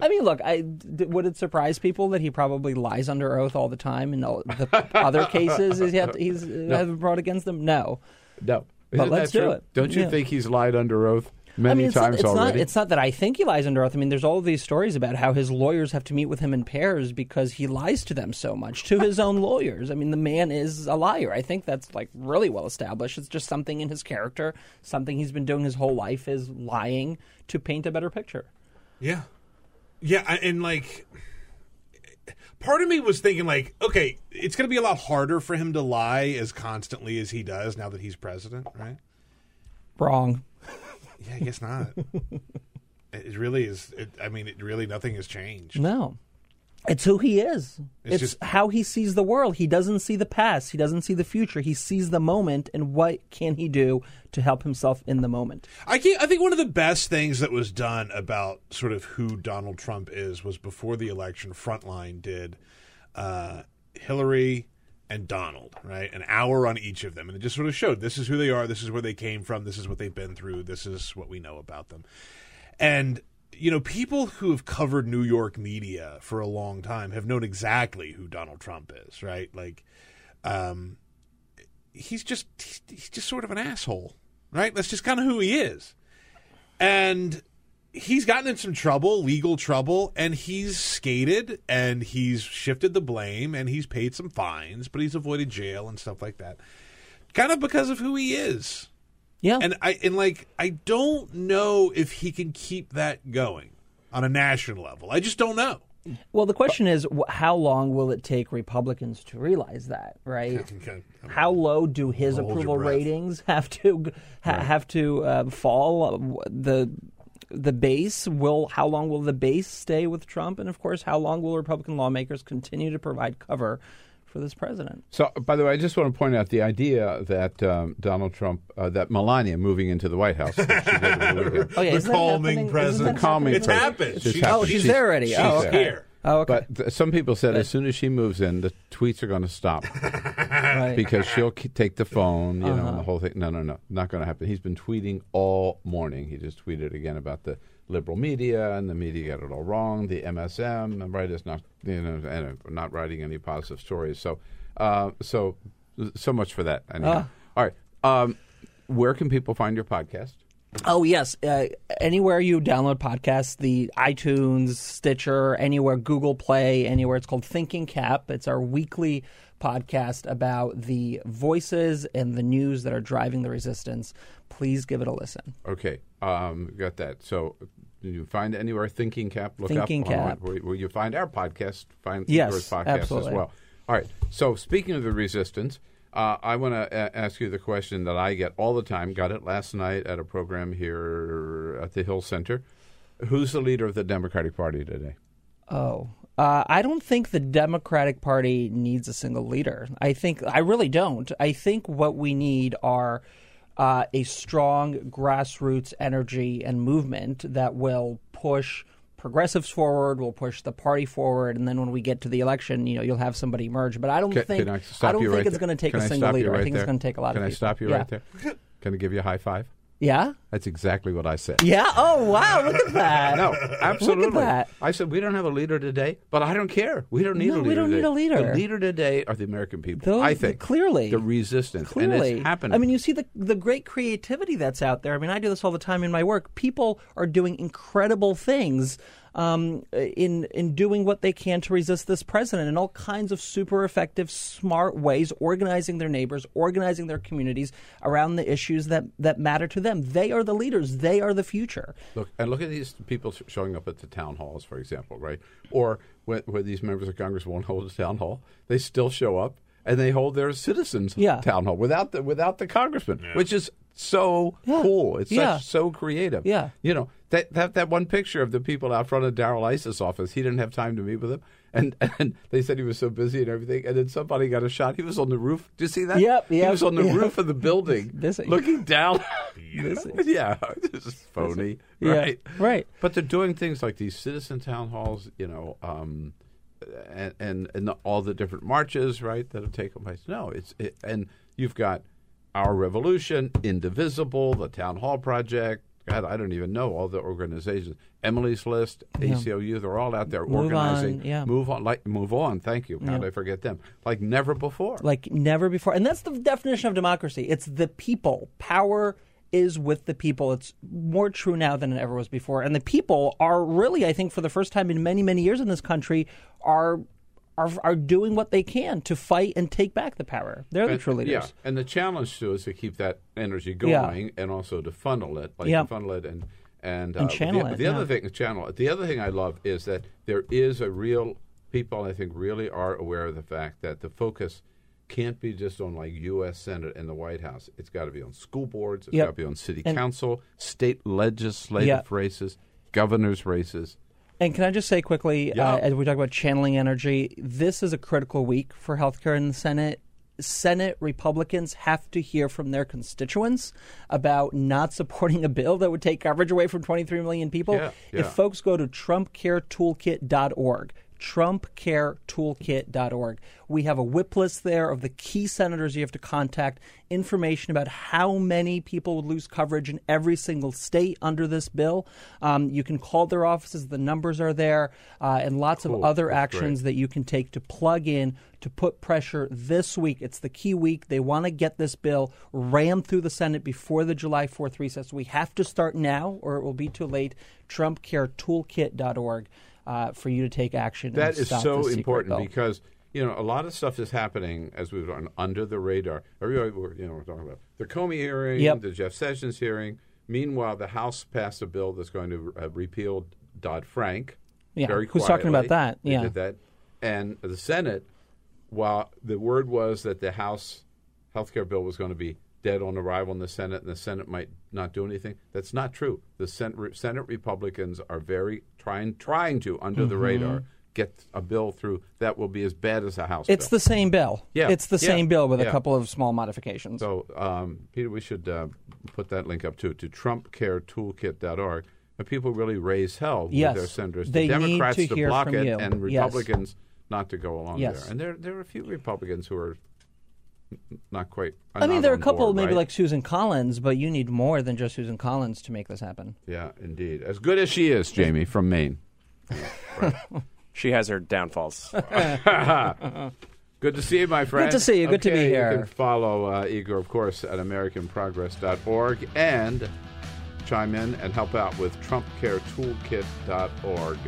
I mean, look, I, d- would it surprise people that he probably lies under oath all the time in all the other (laughs) cases he's, had, he's uh, have brought against them? No. No. But Isn't let's do it. Don't you Yeah. think he's lied under oath many I mean, it's times not, it's already? Not, it's not that I think he lies under oath. I mean, there's all of these stories about how his lawyers have to meet with him in pairs because he lies to them so much, to his own lawyers. I mean, the man is a liar. I think that's like really well established. It's just something in his character, something he's been doing his whole life is lying to paint a better picture. Yeah. Yeah, and like part of me was thinking like, okay, it's going to be a lot harder for him to lie as constantly as he does now that he's president, right? Wrong. Yeah, I guess not. (laughs) it really is it, I mean, it really nothing has changed. No. It's who he is. It's It's, just- how he sees the world. He doesn't see the past. He doesn't see the future. He sees the moment and what can he do to help himself in the moment. I I think one of the best things that was done about sort of who Donald Trump is was before the election, Frontline did uh, Hillary and Donald, right? An hour on each of them, and it just sort of showed this is who they are, this is where they came from, this is what they've been through, this is what we know about them, and you know, people who have covered New York media for a long time have known exactly who Donald Trump is, right? Like, um, he's just he's, he's just sort of an asshole, right? That's just kind of who he is, and he's gotten in some trouble, legal trouble, and he's skated and he's shifted the blame and he's paid some fines, but he's avoided jail and stuff like that, kind of because of who he is. Yeah, and I and like I don't know if he can keep that going on a national level. I just don't know. Well, the question is, how long will it take Republicans to realize that? Right? (laughs) Okay. How low do his approval ratings (laughs) have to ha- have to uh, fall? The the base will. How long will the base stay with Trump? And of course, how long will Republican lawmakers continue to provide cover for this president? So, by the way, I just want to point out the idea that um, Donald Trump, uh, that Melania moving into the White House. which she did over the. (laughs) Oh yeah, The calming happening? president. The calming It's president. happened. It's She's- happened. Oh, she's there already. She's oh, okay. here. Oh, okay. But th- some people said as soon as she moves in, the tweets are going to stop (laughs) Right. because she'll k- take the phone, you know, Uh-huh. and the whole thing. No, no, no, not going to happen. He's been tweeting all morning. He just tweeted again about the liberal media and the media got it all wrong. The MSM, right, is not, you know, and uh, not writing any positive stories. So, uh, so, so much for that. Anyhow. Ah. All right. Um, where can people find your podcast? Oh yes, uh, anywhere you download podcasts, the iTunes, Stitcher, anywhere, Google Play, anywhere. It's called Thinking Cap. It's our weekly podcast about the voices and the news that are driving the resistance. Please give it a listen. Okay, um, got that. So you find anywhere Thinking Cap. Look Thinking up Cap. where, where you find our podcast. Find Yes, yours podcast absolutely. as well. All right. So speaking of the resistance, uh, I want to a- ask you the question that I get all the time. Got it last night at a program here at the Hill Center. Who's the leader of the Democratic Party today? Oh, uh, I don't think the Democratic Party needs a single leader. I think I really don't. I think what we need are uh, a strong grassroots energy and movement that will push progressives forward, will push the party forward, and then when we get to the election, you know, you'll have somebody emerge. But I don't Can, think can I stop don't think right it's going to take Can a I single leader. right I think there? it's going to take a lot Can of Can I people. stop you yeah. right there? Can I give you a high five? Yeah. That's exactly what I said. Yeah. Oh wow! Look at that. No, absolutely. Look at that. I said we don't have a leader today, but I don't care. We don't need No, a leader. we don't need a leader. The leader today are the American people. Those- I think clearly. the resistance, Clearly, and it's happening. I mean, you see the the great creativity that's out there. I mean, I do this all the time in my work. People are doing incredible things um, in in doing what they can to resist this president in all kinds of super effective, smart ways, organizing their neighbors, organizing their communities around the issues that that matter to them. They are the leaders. They are the future. Look and look at these people sh- showing up at the town halls, for example, right? Or where, where these members of Congress won't (laughs) hold a town hall, they still show up and they hold their citizens Yeah. town hall without the without the congressman, which is so cool. It's Yeah. such, so creative. Yeah. you know that that that one picture of the people out front of Darrell Issa's office. He didn't have time to meet with him, (laughs) and and they said he was so busy and everything. And then somebody got a shot. He was on the roof. Do you see that? Yep, He was on the yep. roof of the building, (laughs) Busy. looking down. (laughs) Busy. yeah, this is phony. Yeah, Right, right. But they're doing things like these citizen town halls. You know. Um, and, and and all the different marches, right, that have taken place. No, it's it, and you've got our revolution, Indivisible, the Town Hall Project. God, I don't even know all the organizations. Emily's List. ACLU, they're all out there Move organizing. On, yeah. Move on, like move on. Thank you. How Yeah. did I forget them? Like never before. like never before. And that's the definition of democracy. It's the people. Power is with the people. It's more true now than it ever was before. And the people are really, I think, for the first time in many, many years in this country, are are are doing what they can to fight and take back the power. They're the And- true leaders. Yeah, and the challenge too is to keep that energy Yeah. going, and also to funnel it, like Yeah. funnel it and and, And uh, channel the, it, The yeah. other thing, channel it. The other thing I love is that there is a real people. I think really are aware of the fact that the focus can't be just on like U.S. Senate and the White House. It's got to be on school boards. It's Yep. got to be on city And- council, state legislative Yeah. races, governors' races. And can I just say quickly, Yeah. uh, as we talk about channeling energy, this is a critical week for healthcare in the Senate. Senate Republicans have to hear from their constituents about not (laughs) supporting a bill that would take coverage away from 23 million people. Yeah, yeah. If folks go to TrumpCareToolkit.org, TrumpCareToolkit.org, we have a whip list there of the key senators you have to contact, information about how many people would lose coverage in every single state under this bill. Um, you can call their offices, the numbers are there, uh, and lots Cool. of other That's actions great. that you can take to plug in to put pressure this week. It's the key week. They want to get this bill rammed through the Senate before the July 4th recess. We have to start now, or it will be too late. TrumpCareToolkit.org uh, for you to take action. That is so important bill. because you know a lot of stuff is happening as we've done under the radar. Everybody, we're, you know, we're talking about the Comey hearing, Yep. the Jeff Sessions hearing. Meanwhile, the House passed a bill that's going to uh, repeal Dodd Frank. Yeah, very who's talking about that? They Yeah. did that, and the Senate. While the word was that the House health care bill was going to be dead on arrival in the Senate, and the Senate might not do anything. That's not true. The Senate, Senate Republicans are very trying trying to under the Mhm. radar get a bill through that will be as bad as a House It's bill. the same bill. Yeah, It's the yeah, same bill with a couple of small modifications. So, um, Peter, we should uh, put that link up too to TrumpCareToolkit.org. And people really raise hell Yes. with their senators. They the Democrats to to hear block from it, you. and Yes. Republicans not to go along Yes. there. And there, there are a few Republicans who are not quite. are I mean, there are a couple, board, maybe right? like Susan Collins, but you need more than just Susan Collins to make this happen. Yeah, indeed. As good as she is, Jamie from Maine. (laughs) She has her downfalls. (laughs) Good to see you, my friend. Good to see you. Good to be Okay, here. You can follow uh, Igor, of course, at AmericanProgress.org and chime in and help out with TrumpCareToolkit.org.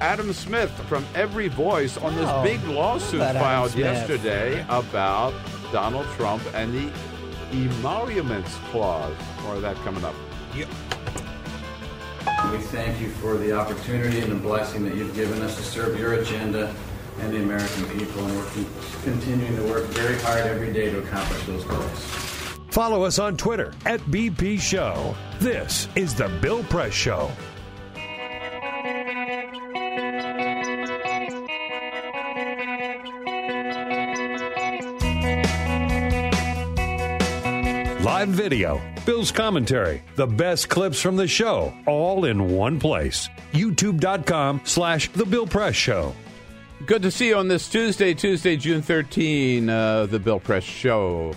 Adam Smith from Every Voice on this Oh, big lawsuit filed yesterday about Donald Trump and the emoluments clause. More of that coming up. We thank you for the opportunity and the blessing that you've given us to serve your agenda and the American people, and we're continuing to work very hard every day to accomplish those goals. Follow us on Twitter at BP Show. This is The Bill Press Show. Live video, Bill's commentary, the best clips from the show, all in one place. YouTube.com slash The Bill Press Show. Good to see you on this Tuesday, Tuesday, June 13, uh, the Bill Press Show.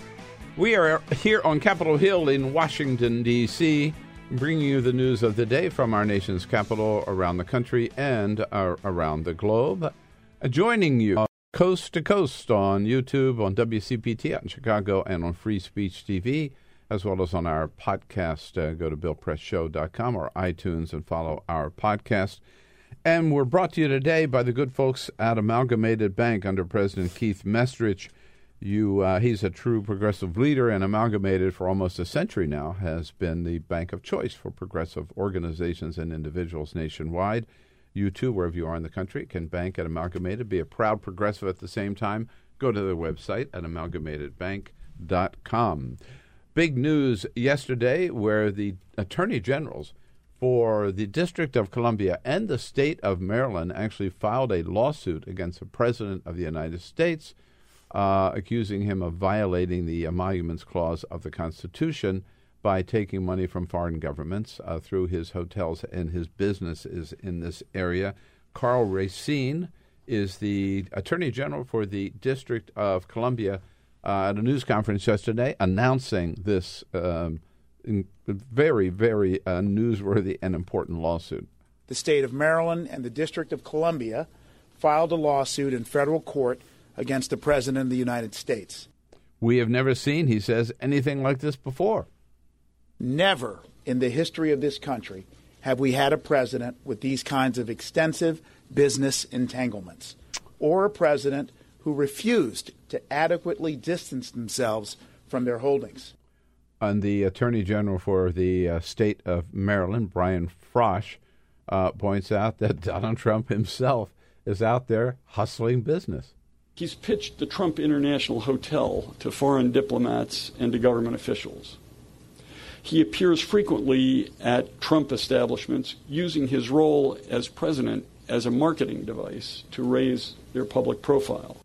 We are here on Capitol Hill in Washington, D.C., bringing you the news of the day from our nation's capital, around the country, and uh, around the globe. Uh, joining you uh, coast to coast on YouTube, on WCPT out in Chicago, and on Free Speech TV, as well as on our podcast. Uh, go to BillPressShow.com or iTunes and follow our podcast. And we're brought to you today by the good folks at Amalgamated Bank under President Keith Mestrich. You, uh, he's a true progressive leader, and Amalgamated for almost a century now has been the bank of choice for progressive organizations and individuals nationwide. You too, wherever you are in the country, can bank at Amalgamated, be a proud progressive at the same time. Go to their website at amalgamatedbank.com. Big news yesterday where the attorney generals for the District of Columbia and the state of Maryland actually filed a lawsuit against the President of the United States, uh, accusing him of violating the Emoluments Clause of the Constitution by taking money from foreign governments uh, through his hotels and his businesses in this area. Karl Racine is the Attorney General for the District of Columbia uh, at a news conference yesterday announcing this um, very, very uh, newsworthy and important lawsuit. The state of Maryland and the District of Columbia filed a lawsuit in federal court against the President of the United States. We have never seen, he says, anything like this before. Never in the history of this country have we had a president with these kinds of extensive business entanglements, or a president who refused to adequately distance themselves from their holdings. And the Attorney General for the uh, state of Maryland, Brian Frosh, uh, points out that (laughs) Donald Trump himself is out there hustling business. He's pitched the Trump International Hotel to foreign diplomats and to government officials. He appears frequently at Trump establishments using his role as president as a marketing device to raise their public profile.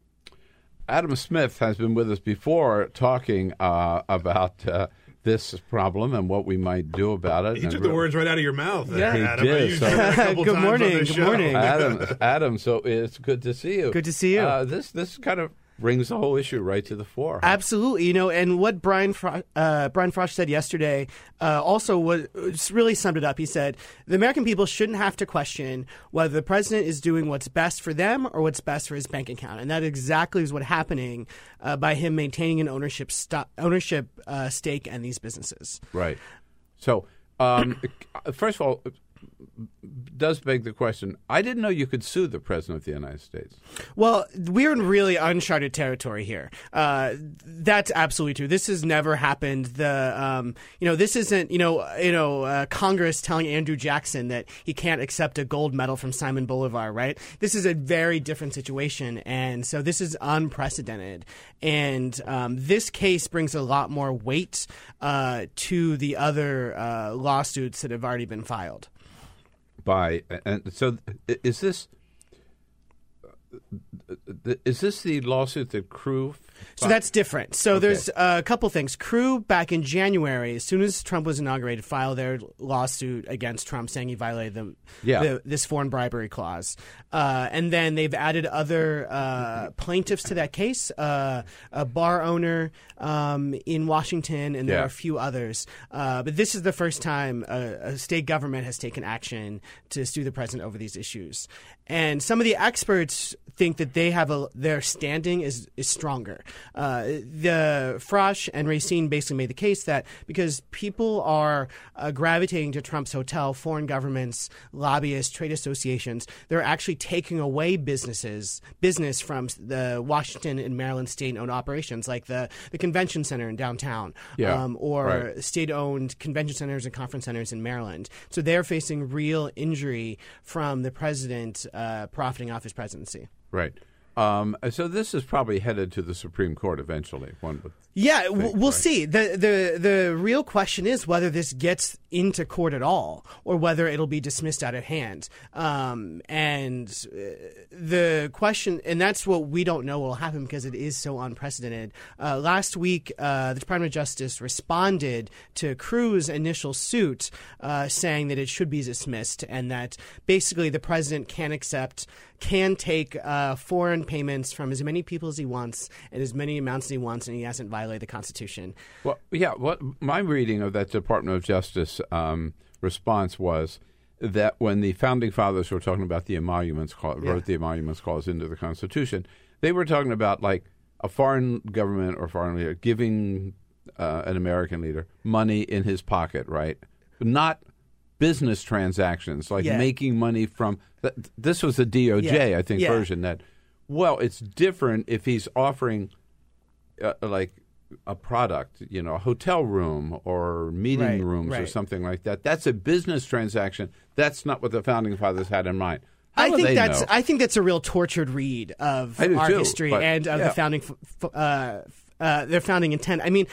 Adam Smith has been with us before talking uh, about uh, this problem and what we might do about it. He took the words right out of your mouth. Yeah, he Adam. did. So, (laughs) good morning. Good show. morning, Adam. Adam. So it's good to see you. Good to see you. Uh, this this kind of brings the whole issue right to the fore. Absolutely, you know, and what Brian Fro- uh, Brian Frosh said yesterday uh, also was, was really summed it up. He said the American people shouldn't have to question whether the president is doing what's best for them or what's best for his bank account, and that exactly is what's happening uh, by him maintaining an ownership st- ownership uh, stake in these businesses. Right. So, um, (coughs) first of all, does beg the question. I didn't know you could sue the president of the United States. Well, we're in really uncharted territory here. Uh, that's absolutely true. This has never happened. The um, you know this isn't you know you know uh, Congress telling Andrew Jackson that he can't accept a gold medal from Simon Bolivar, right? This is a very different situation, and so this is unprecedented. And um, this case brings a lot more weight uh, to the other uh, lawsuits that have already been filed by and so is this is this the lawsuit that CREW? So that's different. So okay. there's a couple things. CREW back in January, as soon as Trump was inaugurated, filed their lawsuit against Trump, saying he violated the, yeah. the this foreign bribery clause. Uh, and then they've added other uh, plaintiffs to that case, uh, a bar owner um, in Washington, and there Yeah. are a few others. Uh, but this is the first time a, a state government has taken action to sue the president over these issues. And some of the experts think that they have a their standing is is stronger. Uh, the Frosh and Racine basically made the case that because people are uh, gravitating to Trump's hotel, foreign governments, lobbyists, trade associations, they're actually taking away businesses business from the Washington and Maryland state-owned operations, like the the convention center in downtown, Yeah, um, or right. state-owned convention centers and conference centers in Maryland. So they're facing real injury from the president uh, profiting off his presidency. Right. Um, so this is probably headed to the Supreme Court eventually. One would. Yeah, think, we'll right? see. the the The real question is whether this gets into court at all, or whether it'll be dismissed out of hand. Um, and uh, the question, and that's what we don't know will happen because it is so unprecedented. Uh, last week, uh, the Department of Justice responded to CREW's initial suit, uh, saying that it should be dismissed, and that basically the president can accept can take uh, foreign payments from as many people as he wants and as many amounts as he wants, and he hasn't violated the Constitution. Well, yeah. What my reading of that Department of Justice um, response was that when the founding fathers were talking about the emoluments clause, Yeah. wrote the emoluments clause into the Constitution, they were talking about like a foreign government or foreign leader giving uh, an American leader money in his pocket, right? Not business transactions like Yeah. making money from. Th- this was the DOJ, Yeah. I think, version that. Well, it's different if he's offering uh, like a product, you know, a hotel room or meeting Right, rooms or something like that. That's a business transaction. That's not what the founding fathers had in mind. I think that's know? I think that's a real tortured read of our too, history but- and of yeah. the founding. Uh, uh, their founding intent. I mean,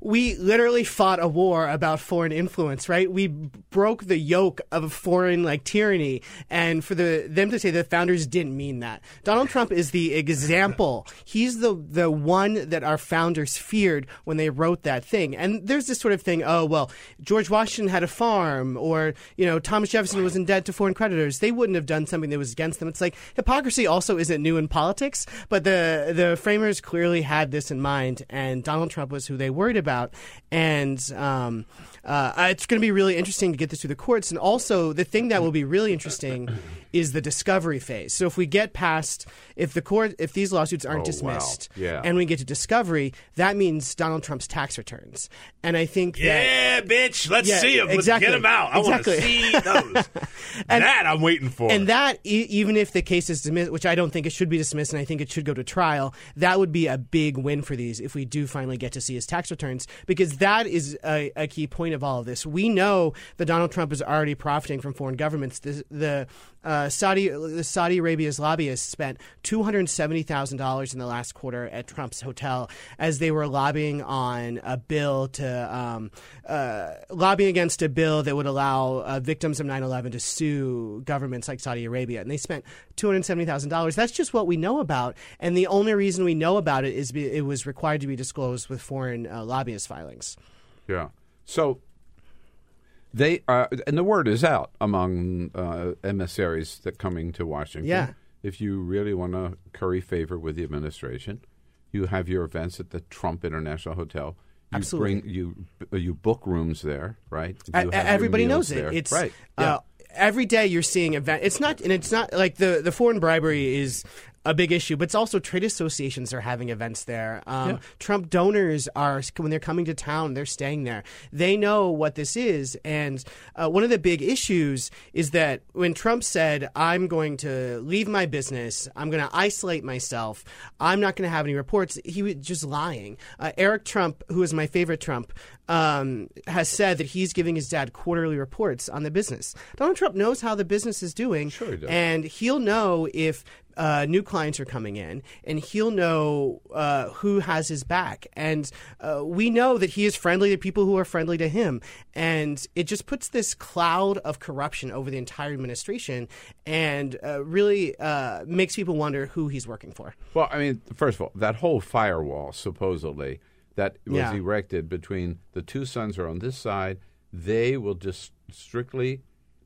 we literally fought a war about foreign influence, right? We broke the yoke of a foreign like tyranny, and for the them to say the founders didn't mean that. Donald Trump is the example. (laughs) He's the the one that our founders feared when they wrote that thing. And there's this sort of thing. Oh well, George Washington had a farm, or you know Thomas Jefferson was in debt to foreign creditors. They wouldn't have done something that was against them. It's like hypocrisy also isn't new in politics, but the the framers clearly had this in mind, and Donald Trump was who they worried about. And um, uh, it's going to be really interesting to get this through the courts. And also, the thing that will be really interesting is the discovery phase. So if we get past, if the court, if these lawsuits aren't Oh, wow. dismissed, Yeah. and we get to discovery, that means Donald Trump's tax returns. And I think that Yeah, bitch. Let's Yeah, see them. exactly. Let's get them out. I want to see (laughs) those. and, that I'm waiting for. And that, e- even if the case is dismissed, which I don't think it should be dismissed, and I think it should go to trial, that would be a big win for these if we do finally get to see his tax returns, because that is a, a key point of all of this. We know that Donald Trump is already profiting from foreign governments. The, the uh, Saudi, Saudi Arabia's lobbyists spent two hundred seventy thousand dollars in the last quarter at Trump's hotel as they were lobbying on a bill to um, uh, lobbying against a bill that would allow uh, victims of 9/11 to sue governments like Saudi Arabia, and they spent two hundred seventy thousand dollars. That's just what we know about, and the only reason we know about it is be, it was required to be disclosed with foreign uh, lobbyist filings. Yeah. So they uh, and the word is out among uh, emissaries that coming to Washington. Yeah. If you really want to curry favor with the administration, you have your events at the Trump International Hotel. You Absolutely. Bring, you you book rooms there, right? Have everybody knows it. there. It's right. Yeah. uh, every day you're seeing event. It's not, and it's not like the the foreign bribery is a big issue, but it's also trade associations are having events there. Um, Yeah. Trump donors are when they're coming to town, they're staying there. They know what this is, and uh, one of the big issues is that when Trump said, "I'm going to leave my business, I'm going to isolate myself, I'm not going to have any reports," he was just lying. Uh, Eric Trump, who is my favorite Trump, um, has said that he's giving his dad quarterly reports on the business. Donald Trump knows how the business is doing, Sure he does. and he'll know if uh, new clients are coming in, and he'll know uh, who has his back. And uh, we know that he is friendly to people who are friendly to him, and it just puts this cloud of corruption over the entire administration, and uh, really uh, makes people wonder who he's working for. Well, I mean, first of all, that whole firewall supposedly that was Yeah. erected between the two sons are on this side, they will just strictly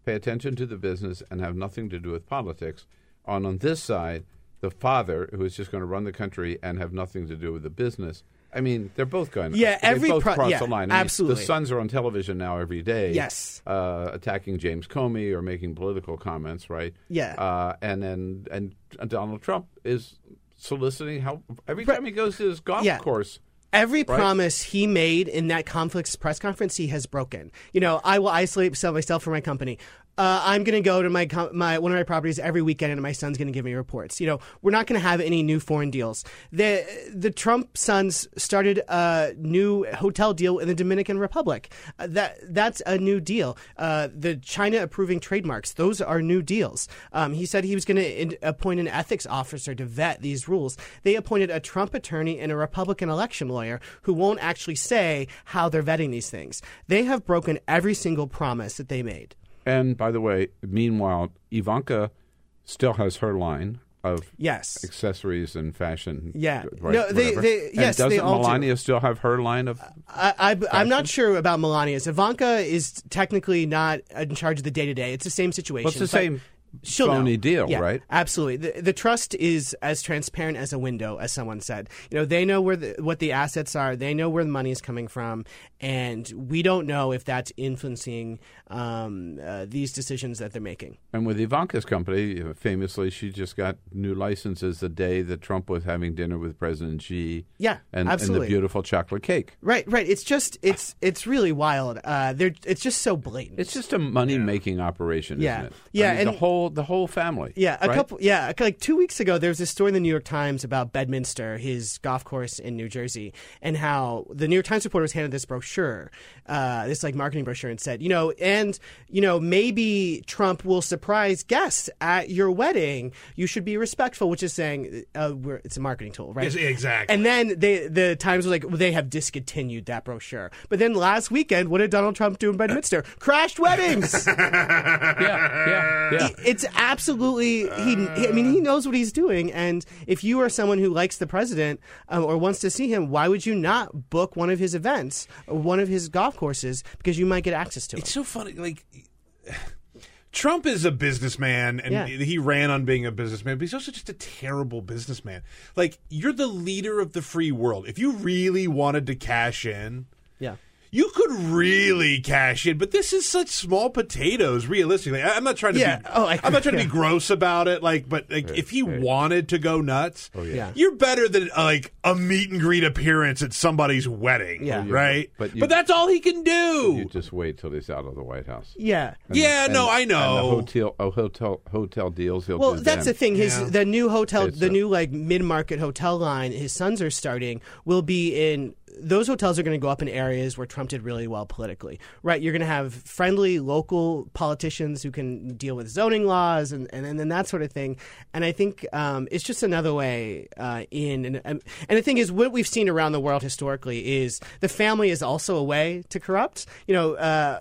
pay attention to the business and have nothing to do with politics. On on this side, the father who is just going to run the country and have nothing to do with the business. I mean, they're both going. Yeah, they every both pro- cross yeah, the line. I mean, absolutely. the sons are on television now every day. Yes. uh, attacking James Comey or making political comments, right? Yeah. uh, and then and Donald Trump is soliciting help every time he goes to his golf Yeah. course. Every Right. promise he made in that conflicts press conference, he has broken. You know, I will isolate myself from my company. Uh, I'm going to go to my my one of my properties every weekend, and my son's going to give me reports. You know, we're not going to have any new foreign deals. The the Trump sons started a new hotel deal in the Dominican Republic. Uh, that that's a new deal. Uh, the China approving trademarks; those are new deals. Um, he said he was going to appoint an ethics officer to vet these rules. They appointed a Trump attorney and a Republican election lawyer who won't actually say how they're vetting these things. They have broken every single promise that they made. And by the way, meanwhile, Ivanka still has her line of Yes. accessories and fashion. Yeah. right, No, they- they- And yes, doesn't all do. Melania still have her line of? I, I, I'm not sure about Melania's. Ivanka is technically not in charge of the day to day. It's the same situation. Well, it's the same she'll phony know. deal, Yeah, right? Absolutely. The, the trust is as transparent as a window, as someone said. You know, they know where the, what the assets are. They know where the money is coming from, and we don't know if that's influencing um, uh, these decisions that they're making. And with Ivanka's company, famously, she just got new licenses the day that Trump was having dinner with President Xi. Yeah, and, and absolutely. the beautiful chocolate cake. Right, right. It's just it's it's really wild. Uh, they're it's just so blatant. It's just a money making operation, Yeah. isn't it? Yeah, I mean, the whole whole the whole family. Yeah, a right? couple. Yeah, like two weeks ago, there was this story in the New York Times about Bedminster, his golf course in New Jersey, and how the New York Times reporter was handed this brochure, uh, this like marketing brochure, and said, you know, and you know, maybe Trump will surprise guests at your wedding. You should be respectful, which is saying uh, we're, it's a marketing tool, right? Yes, exactly. And then they, the Times was like, well, they have discontinued that brochure. But then last weekend, what did Donald Trump do in Bedminster? (laughs) Crashed weddings. (laughs) yeah, yeah, yeah. It's absolutely he, he. I mean, he knows what he's doing. And if you are someone who likes the president um, or wants to see him, why would you not book one of his events or one of his golf courses because you might get access to it? It's so funny. Like Trump is a businessman, and Yeah. he ran on being a businessman, but he's also just a terrible businessman. Like you're the leader of the free world. If you really wanted to cash in. You could really cash in, but this is such small potatoes. Realistically, I- I'm not trying to Yeah. be. Oh, I- am not trying to be (laughs) gross about it. Like, but like, if he wanted to go nuts, Oh, yeah. Yeah. you're better than uh, like a meet and greet appearance at somebody's wedding. Yeah. right. But But, that's all he can do. You just wait till he's out of the White House. Yeah. And- Yeah, and- no, I And know. the hotel, oh, hotel, hotel deals. He'll Well, do that's then. the thing. His Yeah. the new hotel, It's the a- new like mid market hotel line. His sons are starting will be in. Those hotels are going to go up in areas where Trump did really well politically, right? You're going to have friendly local politicians who can deal with zoning laws and and, and, then that sort of thing. And I think um, it's just another way uh, in. And, and and the thing is, what we've seen around the world historically is the family is also a way to corrupt. You know. Uh,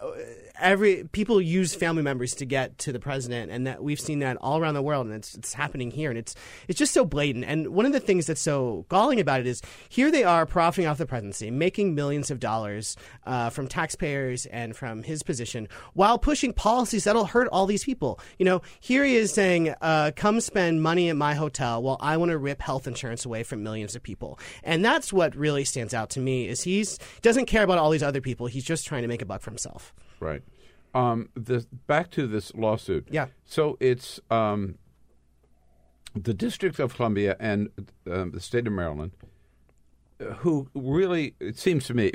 every people use family members to get to the president, and that we've seen that all around the world, and it's it's happening here, and it's it's just so blatant. And one of the things that's so galling about it is here they are profiting off the presidency, making millions of dollars uh, from taxpayers and from his position, while pushing policies that'll hurt all these people. You know, here he is saying, uh, "Come spend money at my hotel," while I want to rip health insurance away from millions of people, and that's what really stands out to me. Is he's doesn't care about all these other people. He's just trying to make a buck for himself. Right. Um, the, back to this lawsuit. Yeah. So it's um, the District of Columbia and um, the state of Maryland, uh, who really, it seems to me,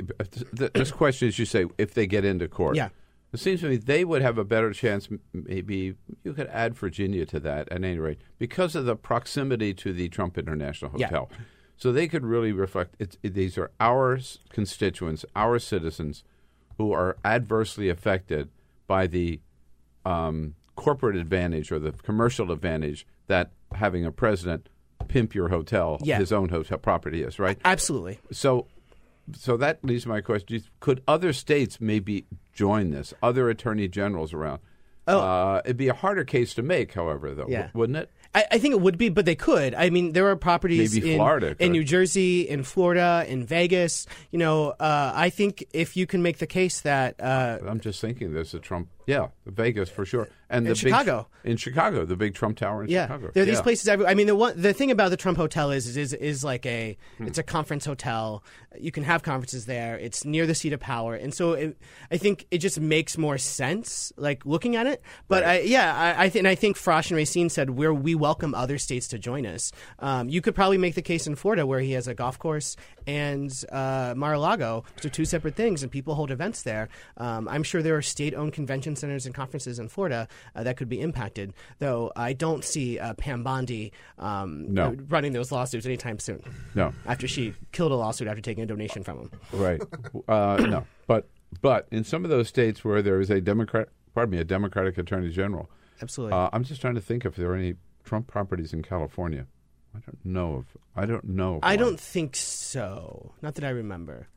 th- this question is you say, if they get into court. Yeah. It seems to me they would have a better chance. Maybe you could add Virginia to that at any rate because of the proximity to the Trump International Hotel. Yeah. So they could really reflect. It, these are our constituents, our citizens, who are adversely affected by the um, corporate advantage or the commercial advantage that having a president pimp your hotel, Yeah. his own hotel property is. Right. Absolutely. So, so that leads to my question: Could other states maybe join this? Other attorney generals around? Oh. Uh, it'd be a harder case to make, however, though, Yeah. wouldn't it? I, I think it would be, but they could. I mean, there are properties Maybe in, Florida in. New Jersey, in Florida, in Vegas. You know, uh, I think if you can make the case that uh, I'm just thinking there's a Trump, yeah, Vegas for sure, and In the big- Chicago. in Chicago, the big Trump Tower in yeah, Chicago. there are these Yeah. places. Every, I mean, the one the thing about the Trump Hotel is is is, is like a Hmm. it's a conference hotel. You can have conferences there. It's near the seat of power, and so it, I think it just makes more sense, like looking at it. But I, yeah, I, I and I think Frosh and Racine said where we welcome other states to join us. Um, you could probably make the case in Florida where he has a golf course and uh, Mar-a-Lago, which are two separate things, and people hold events there. Um, I'm sure there are state-owned convention centers and conferences in Florida uh, that could be impacted, though I don't see uh, Pam Bondi um, No. running those lawsuits anytime soon. No. After she killed a lawsuit after taking a donation from him. Right. Uh, no, but but in some of those states where there is a Democrat, pardon me, a Democratic Attorney General, Absolutely. Uh, I'm just trying to think if there are any Trump properties in California. I don't know if I don't know. If I one. don't think so. Not that I remember.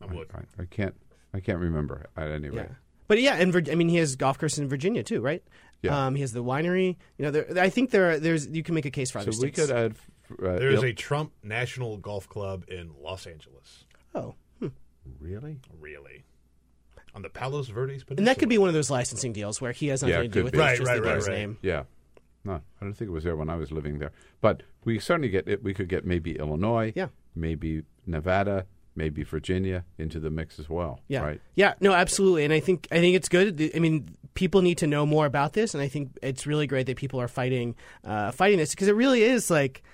I, I, I can't. I can't remember at any rate. Yeah. But yeah, and Vir- I mean, he has golf courses in Virginia too, right? Yeah. Um, he has the winery. You know, there, I think there are, there's you can make a case for other So we could add. Uh, There is Il- a Trump National Golf Club in Los Angeles. Oh, really? Really? On the Palos Verdes Peninsula. and that could be one of those licensing deals where he has nothing Yeah, to do with it. Right, it's just right, the right, right. name. Yeah. No, I don't think it was there when I was living there. But we certainly get it. We could get maybe Illinois. Yeah. Maybe Nevada. Maybe Virginia into the mix as well. Yeah, Right. yeah, no, absolutely, and I think I think it's good. I mean, people need to know more about this, and I think it's really great that people are fighting uh, fighting this because it really is like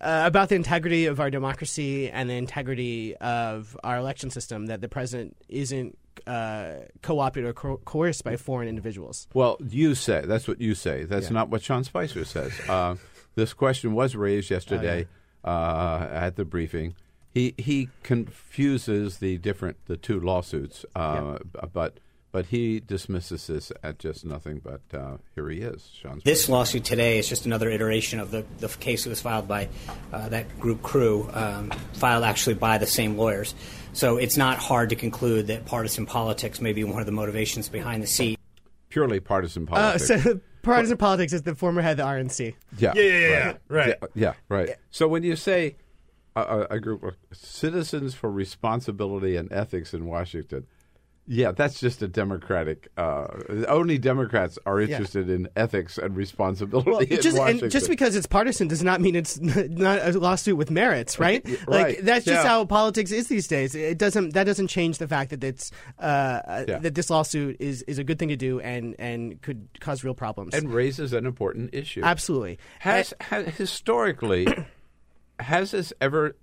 uh, about the integrity of our democracy and the integrity of our election system that the president isn't uh, co-opted or co- coerced by foreign individuals. Well, you say that's what you say. That's Yeah. not what Sean Spicer says. Uh, this question was raised yesterday Oh, uh, at the briefing. He he confuses the different the two lawsuits, uh, but but he dismisses this at just nothing. But uh, here he is, Sean. Spicer. This lawsuit today is just another iteration of the, the case that was filed by uh, that group CREW, um, filed actually by the same lawyers. So it's not hard to conclude that partisan politics may be one of the motivations behind the seat. Purely partisan Uh, politics. so (laughs) partisan politics is the former head of the RNC. Yeah, Yeah, yeah, yeah, right. Yeah, yeah, right. So when you say a, a, a group of citizens for responsibility and ethics in Washington, yeah, that's just a Democratic. Uh, only Democrats are Yeah. interested in ethics and responsibility Well, just, and just because it's partisan does not mean it's (laughs) not a lawsuit with merits, right? (laughs) Right, Like that's just yeah. how politics is these days. It doesn't that doesn't change the fact that it's uh, Yeah. that this lawsuit is is a good thing to do and and could cause real problems. and raises an important issue. Absolutely. Has, has historically (coughs) has this ever?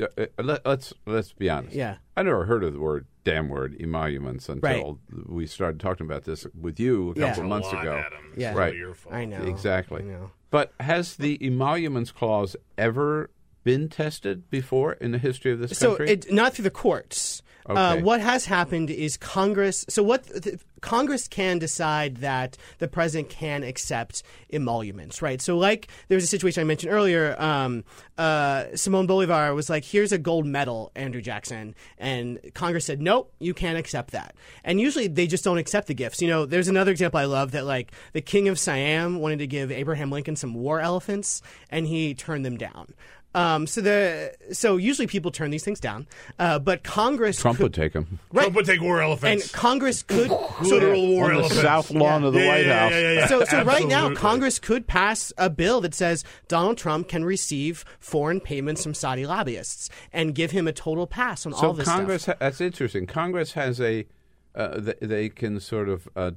Uh, uh, let, let's let's be honest. Yeah. I never heard of the word damn word emoluments until we started talking about this with you a Yeah. couple A months lot, ago. Adam. It's Yeah. all Right. your fault. I know Exactly. I know. But has the emoluments clause ever been tested before in the history of this So country? it not through the courts. Uh, what has happened is Congress. So what th- Congress can decide that the president can accept emoluments, right? So like there was a situation I mentioned earlier. Um, uh, Simón Bolívar was like, "Here's a gold medal, Andrew Jackson," and Congress said, "Nope, you can't accept that." And usually they just don't accept the gifts. You know, there's another example I love that like the King of Siam wanted to give Abraham Lincoln some war elephants, and he turned them down. Um, so the so usually people turn these things down, uh, but Congress Trump could, would take them. Trump would take war elephants, and. Congress could Literal war On the south lawn of the Yeah, White yeah, House. yeah, yeah, yeah. so, so right now, Congress could pass a bill that says Donald Trump can receive foreign payments from Saudi lobbyists and give him a total pass on So all this Congress, stuff. ha- that's interesting. Congress has a, uh, th- they can sort of uh,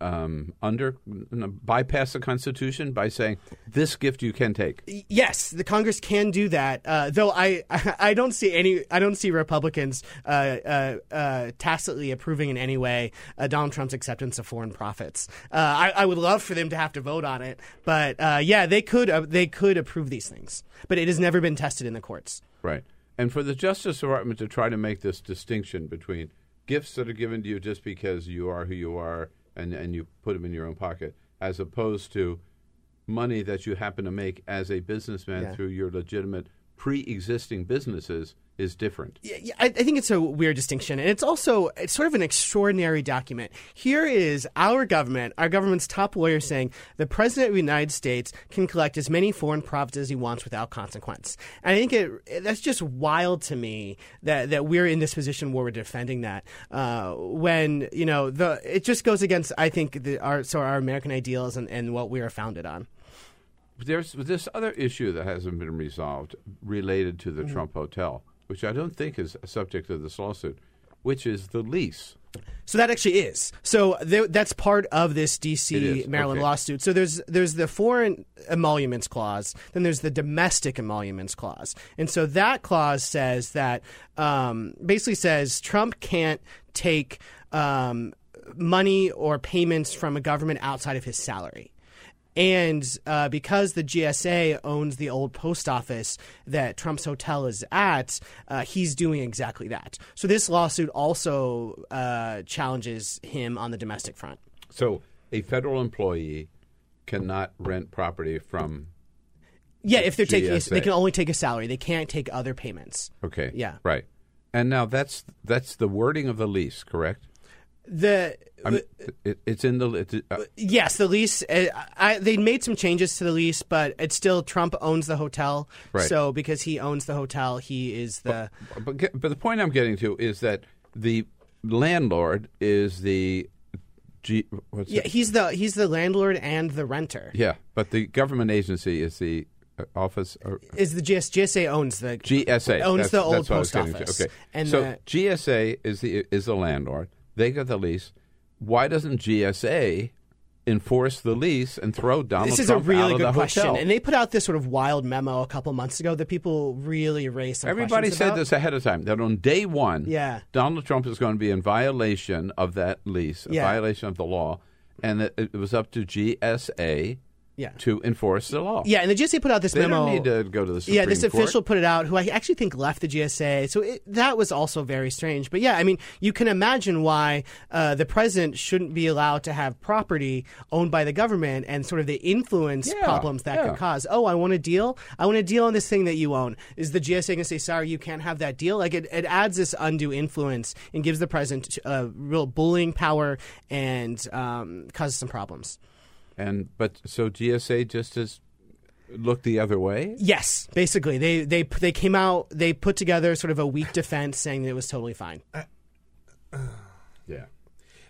um, under bypass the Constitution by saying this gift you can take. Yes, the Congress can do that. Uh, though I, (laughs) I don't see any, I don't see Republicans uh, uh, uh, tacitly approving in any way uh, Donald Trump's acceptance of foreign profits. Uh, I, I would love for them to have to vote on it, but uh, yeah, they could, uh, they could approve these things. But it has never been tested in the courts. Right. And for the Justice Department to try to make this distinction between gifts that are given to you just because you are who you are and, and you put them in your own pocket, as opposed to money that you happen to make as a businessman Yeah. through your legitimate pre existing businesses is different. Yeah, I think it's a weird distinction, and it's also it's sort of an extraordinary document. Here is our government, our government's top lawyer, saying the president of the United States can collect as many foreign profits as he wants without consequence. And I think it that's just wild to me that that we're in this position where we're defending that uh, when you know the it just goes against I think the, our so our American ideals and, and what we are founded on. There's this other issue that hasn't been resolved related to the Mm-hmm. Trump Hotel, which I don't think is a subject of this lawsuit, which is the lease. So that actually is. So there, that's part of this D.C. Maryland okay. lawsuit. So there's there's the foreign emoluments clause, then there's the domestic emoluments clause, and so that clause says that um, basically says Trump can't take um, money or payments from a government outside of his salary. And uh, because the GSA owns the old post office that Trump's hotel is at, uh, he's doing exactly that. So this lawsuit also uh, challenges him on the domestic front. So a federal employee cannot rent property from. Yeah, if they're taking, GSA. they can only take a salary. They can't take other payments. Okay. Yeah. Right. And now that's that's the wording of the lease, correct? The I mean, it, it's in the. It's, uh, yes, the lease. Uh, I, they made some changes to the lease, but it's still Trump owns the hotel. Right. So because he owns the hotel, he is the. but, get- but the point I'm getting to is that the landlord is the. G, what's Yeah, it? he's the he's the landlord and the renter. Yeah, but the government agency is the uh, office. Or, Is the GS, GSA owns the GSA owns that's- the old that's what I was post office. Okay, and so the, GSA is the is the landlord. They got the lease. Why doesn't GSA enforce the lease and throw Donald Trump? this is Trump a really good question, hotel. and they put out this sort of wild memo a couple months ago that people really raised some Everybody said about. this ahead of time that on day one, Yeah. Donald Trump is going to be in violation of that lease, a Yeah. violation of the law, and it was up to GSA Yeah. to enforce the law. Yeah, and the GSA put out this They memo. don't need to go to the Supreme yeah, this Court. official put it out, who I actually think left the GSA. So it, that was also very strange. But yeah, I mean, you can imagine why uh, the president shouldn't be allowed to have property owned by the government and sort of the influence Yeah, problems that yeah. could cause. Oh, I want a deal. I want a deal on this thing that you own. Is the GSA going to say, sorry, you can't have that deal? Like it, it adds this undue influence and gives the president uh, real bullying power and um, causes some problems. And but so GSA just has looked the other way. Yes, basically, they they they came out. They put together sort of a weak defense, saying that it was totally fine. Uh, uh. Yeah,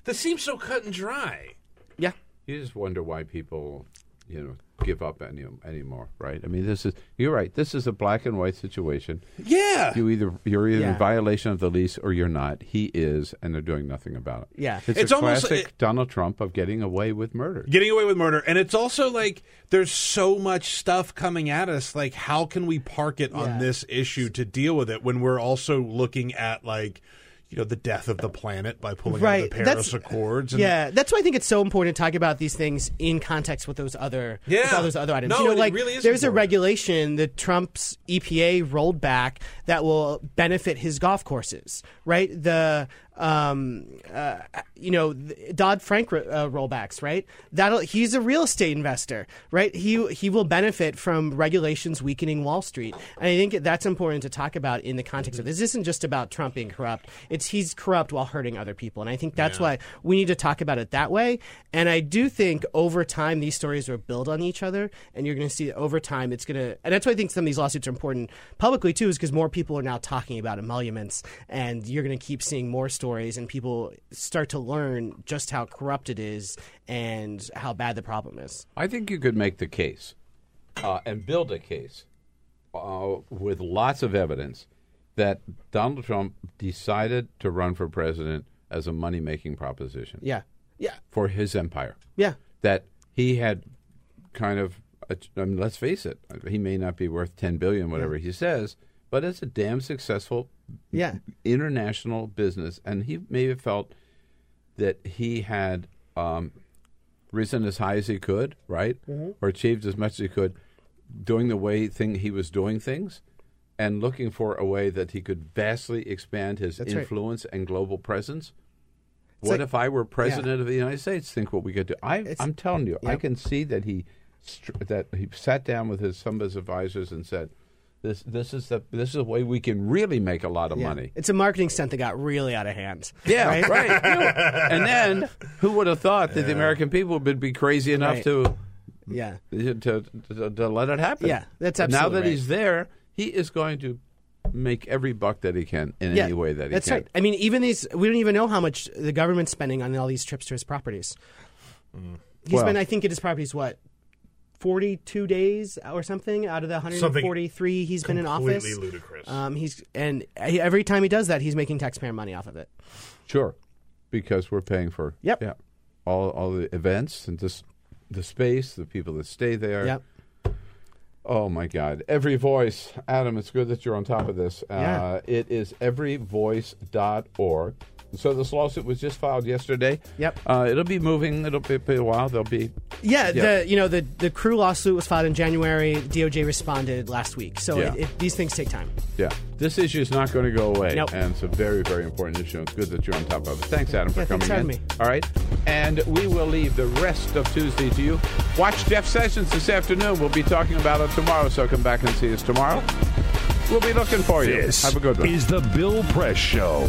this seems so cut and dry. Yeah. you just wonder why people, you know, give up any anymore, right? I mean, this is you're right. This is a black and white situation. Yeah. You either you're either Yeah. in violation of the lease or you're not. He is, and they're doing nothing about it. Yeah. it's, It's a almost- classic it- Donald Trump of getting away with murder. Getting away with murder. And it's also like there's so much stuff coming at us. Like, how can we park it on this issue to deal with it when we're also looking at, like, you know, the death of the planet by pulling out of the Paris Accords? And, yeah, that's why I think it's so important to talk about these things in context with those other with Yeah. all those other items. No, you know, it like really is there's a regulation that Trump's EPA rolled back that will benefit his golf courses, right? The um, uh, you know Dodd Frank uh, rollbacks, right? That he's a real estate investor, right? He he will benefit from regulations weakening Wall Street, and I think that's important to talk about in the context of this. This isn't just about Trump being corrupt; it's he's corrupt while hurting other people, and I think that's why we need to talk about it that way. And I do think over time these stories will build on each other, and you're going to see that over time it's going to, and that's why I think some of these lawsuits are important publicly too, is because more people are now talking about emoluments, and you're going to keep seeing more stories, and people start to learn just how corrupt it is and how bad the problem is. I think you could make the case uh, and build a case uh, with lots of evidence that Donald Trump decided to run for president as a money making proposition. Yeah, yeah, For his empire. yeah. That he had kind of, I mean, let's face it, he may not be worth 10 billion, whatever he says, but it's a damn successful Yeah. international business. And he may have felt that he had um, risen as high as he could, right? Mhm. Or achieved as much as he could doing the way thing he was doing things and looking for a way that he could vastly expand his That's right. influence and global presence. It's what like- if I were president of the United States? Think what we could do. I, I'm telling you, I can see that he that he sat down with his some of his advisors and said, "This this is the this is the way we can really make a lot of Yeah. money." It's a marketing stunt that got really out of hand. Yeah, right. right. (laughs) and then who would have thought that the American people would be crazy enough Right. to Yeah. to, to, to let it happen? Yeah, that's But Now that right. he's there, he is going to make every buck that he can in any way that he that's can. That's right. I mean, even these, we don't even know how much the government's spending on all these trips to his properties. Mm. He's Well- been, I think, at his properties what. 42 days or something out of the 143 he's been in office. completely ludicrous. Um, he's and every time he does that, he's making taxpayer money off of it. Sure, because we're paying for Yep. yeah all all the events and this the space, the people that stay there. Yep. Oh my God! Every Voice, Adam. It's good that you're on top of this. Yeah. Uh, it is everyvoice.org. So this lawsuit was just filed yesterday. Yep. Uh, it'll be moving. It'll be, be a while. There'll be Yeah, the you know the the CREW lawsuit was filed in January. DOJ responded last week, so Yeah. it, it, these things take time. Yeah. This issue is not going to go away. Nope. And it's a very, very important issue. It's good that you're on top of it. Thanks, Adam, for Yeah, coming thanks for having in. me. All right. And we will leave the rest of Tuesday to you. Watch Jeff Sessions this afternoon. We'll be talking about it tomorrow, so come back and see us tomorrow. We'll be looking for you. This Have a good one. is the Bill Press Show.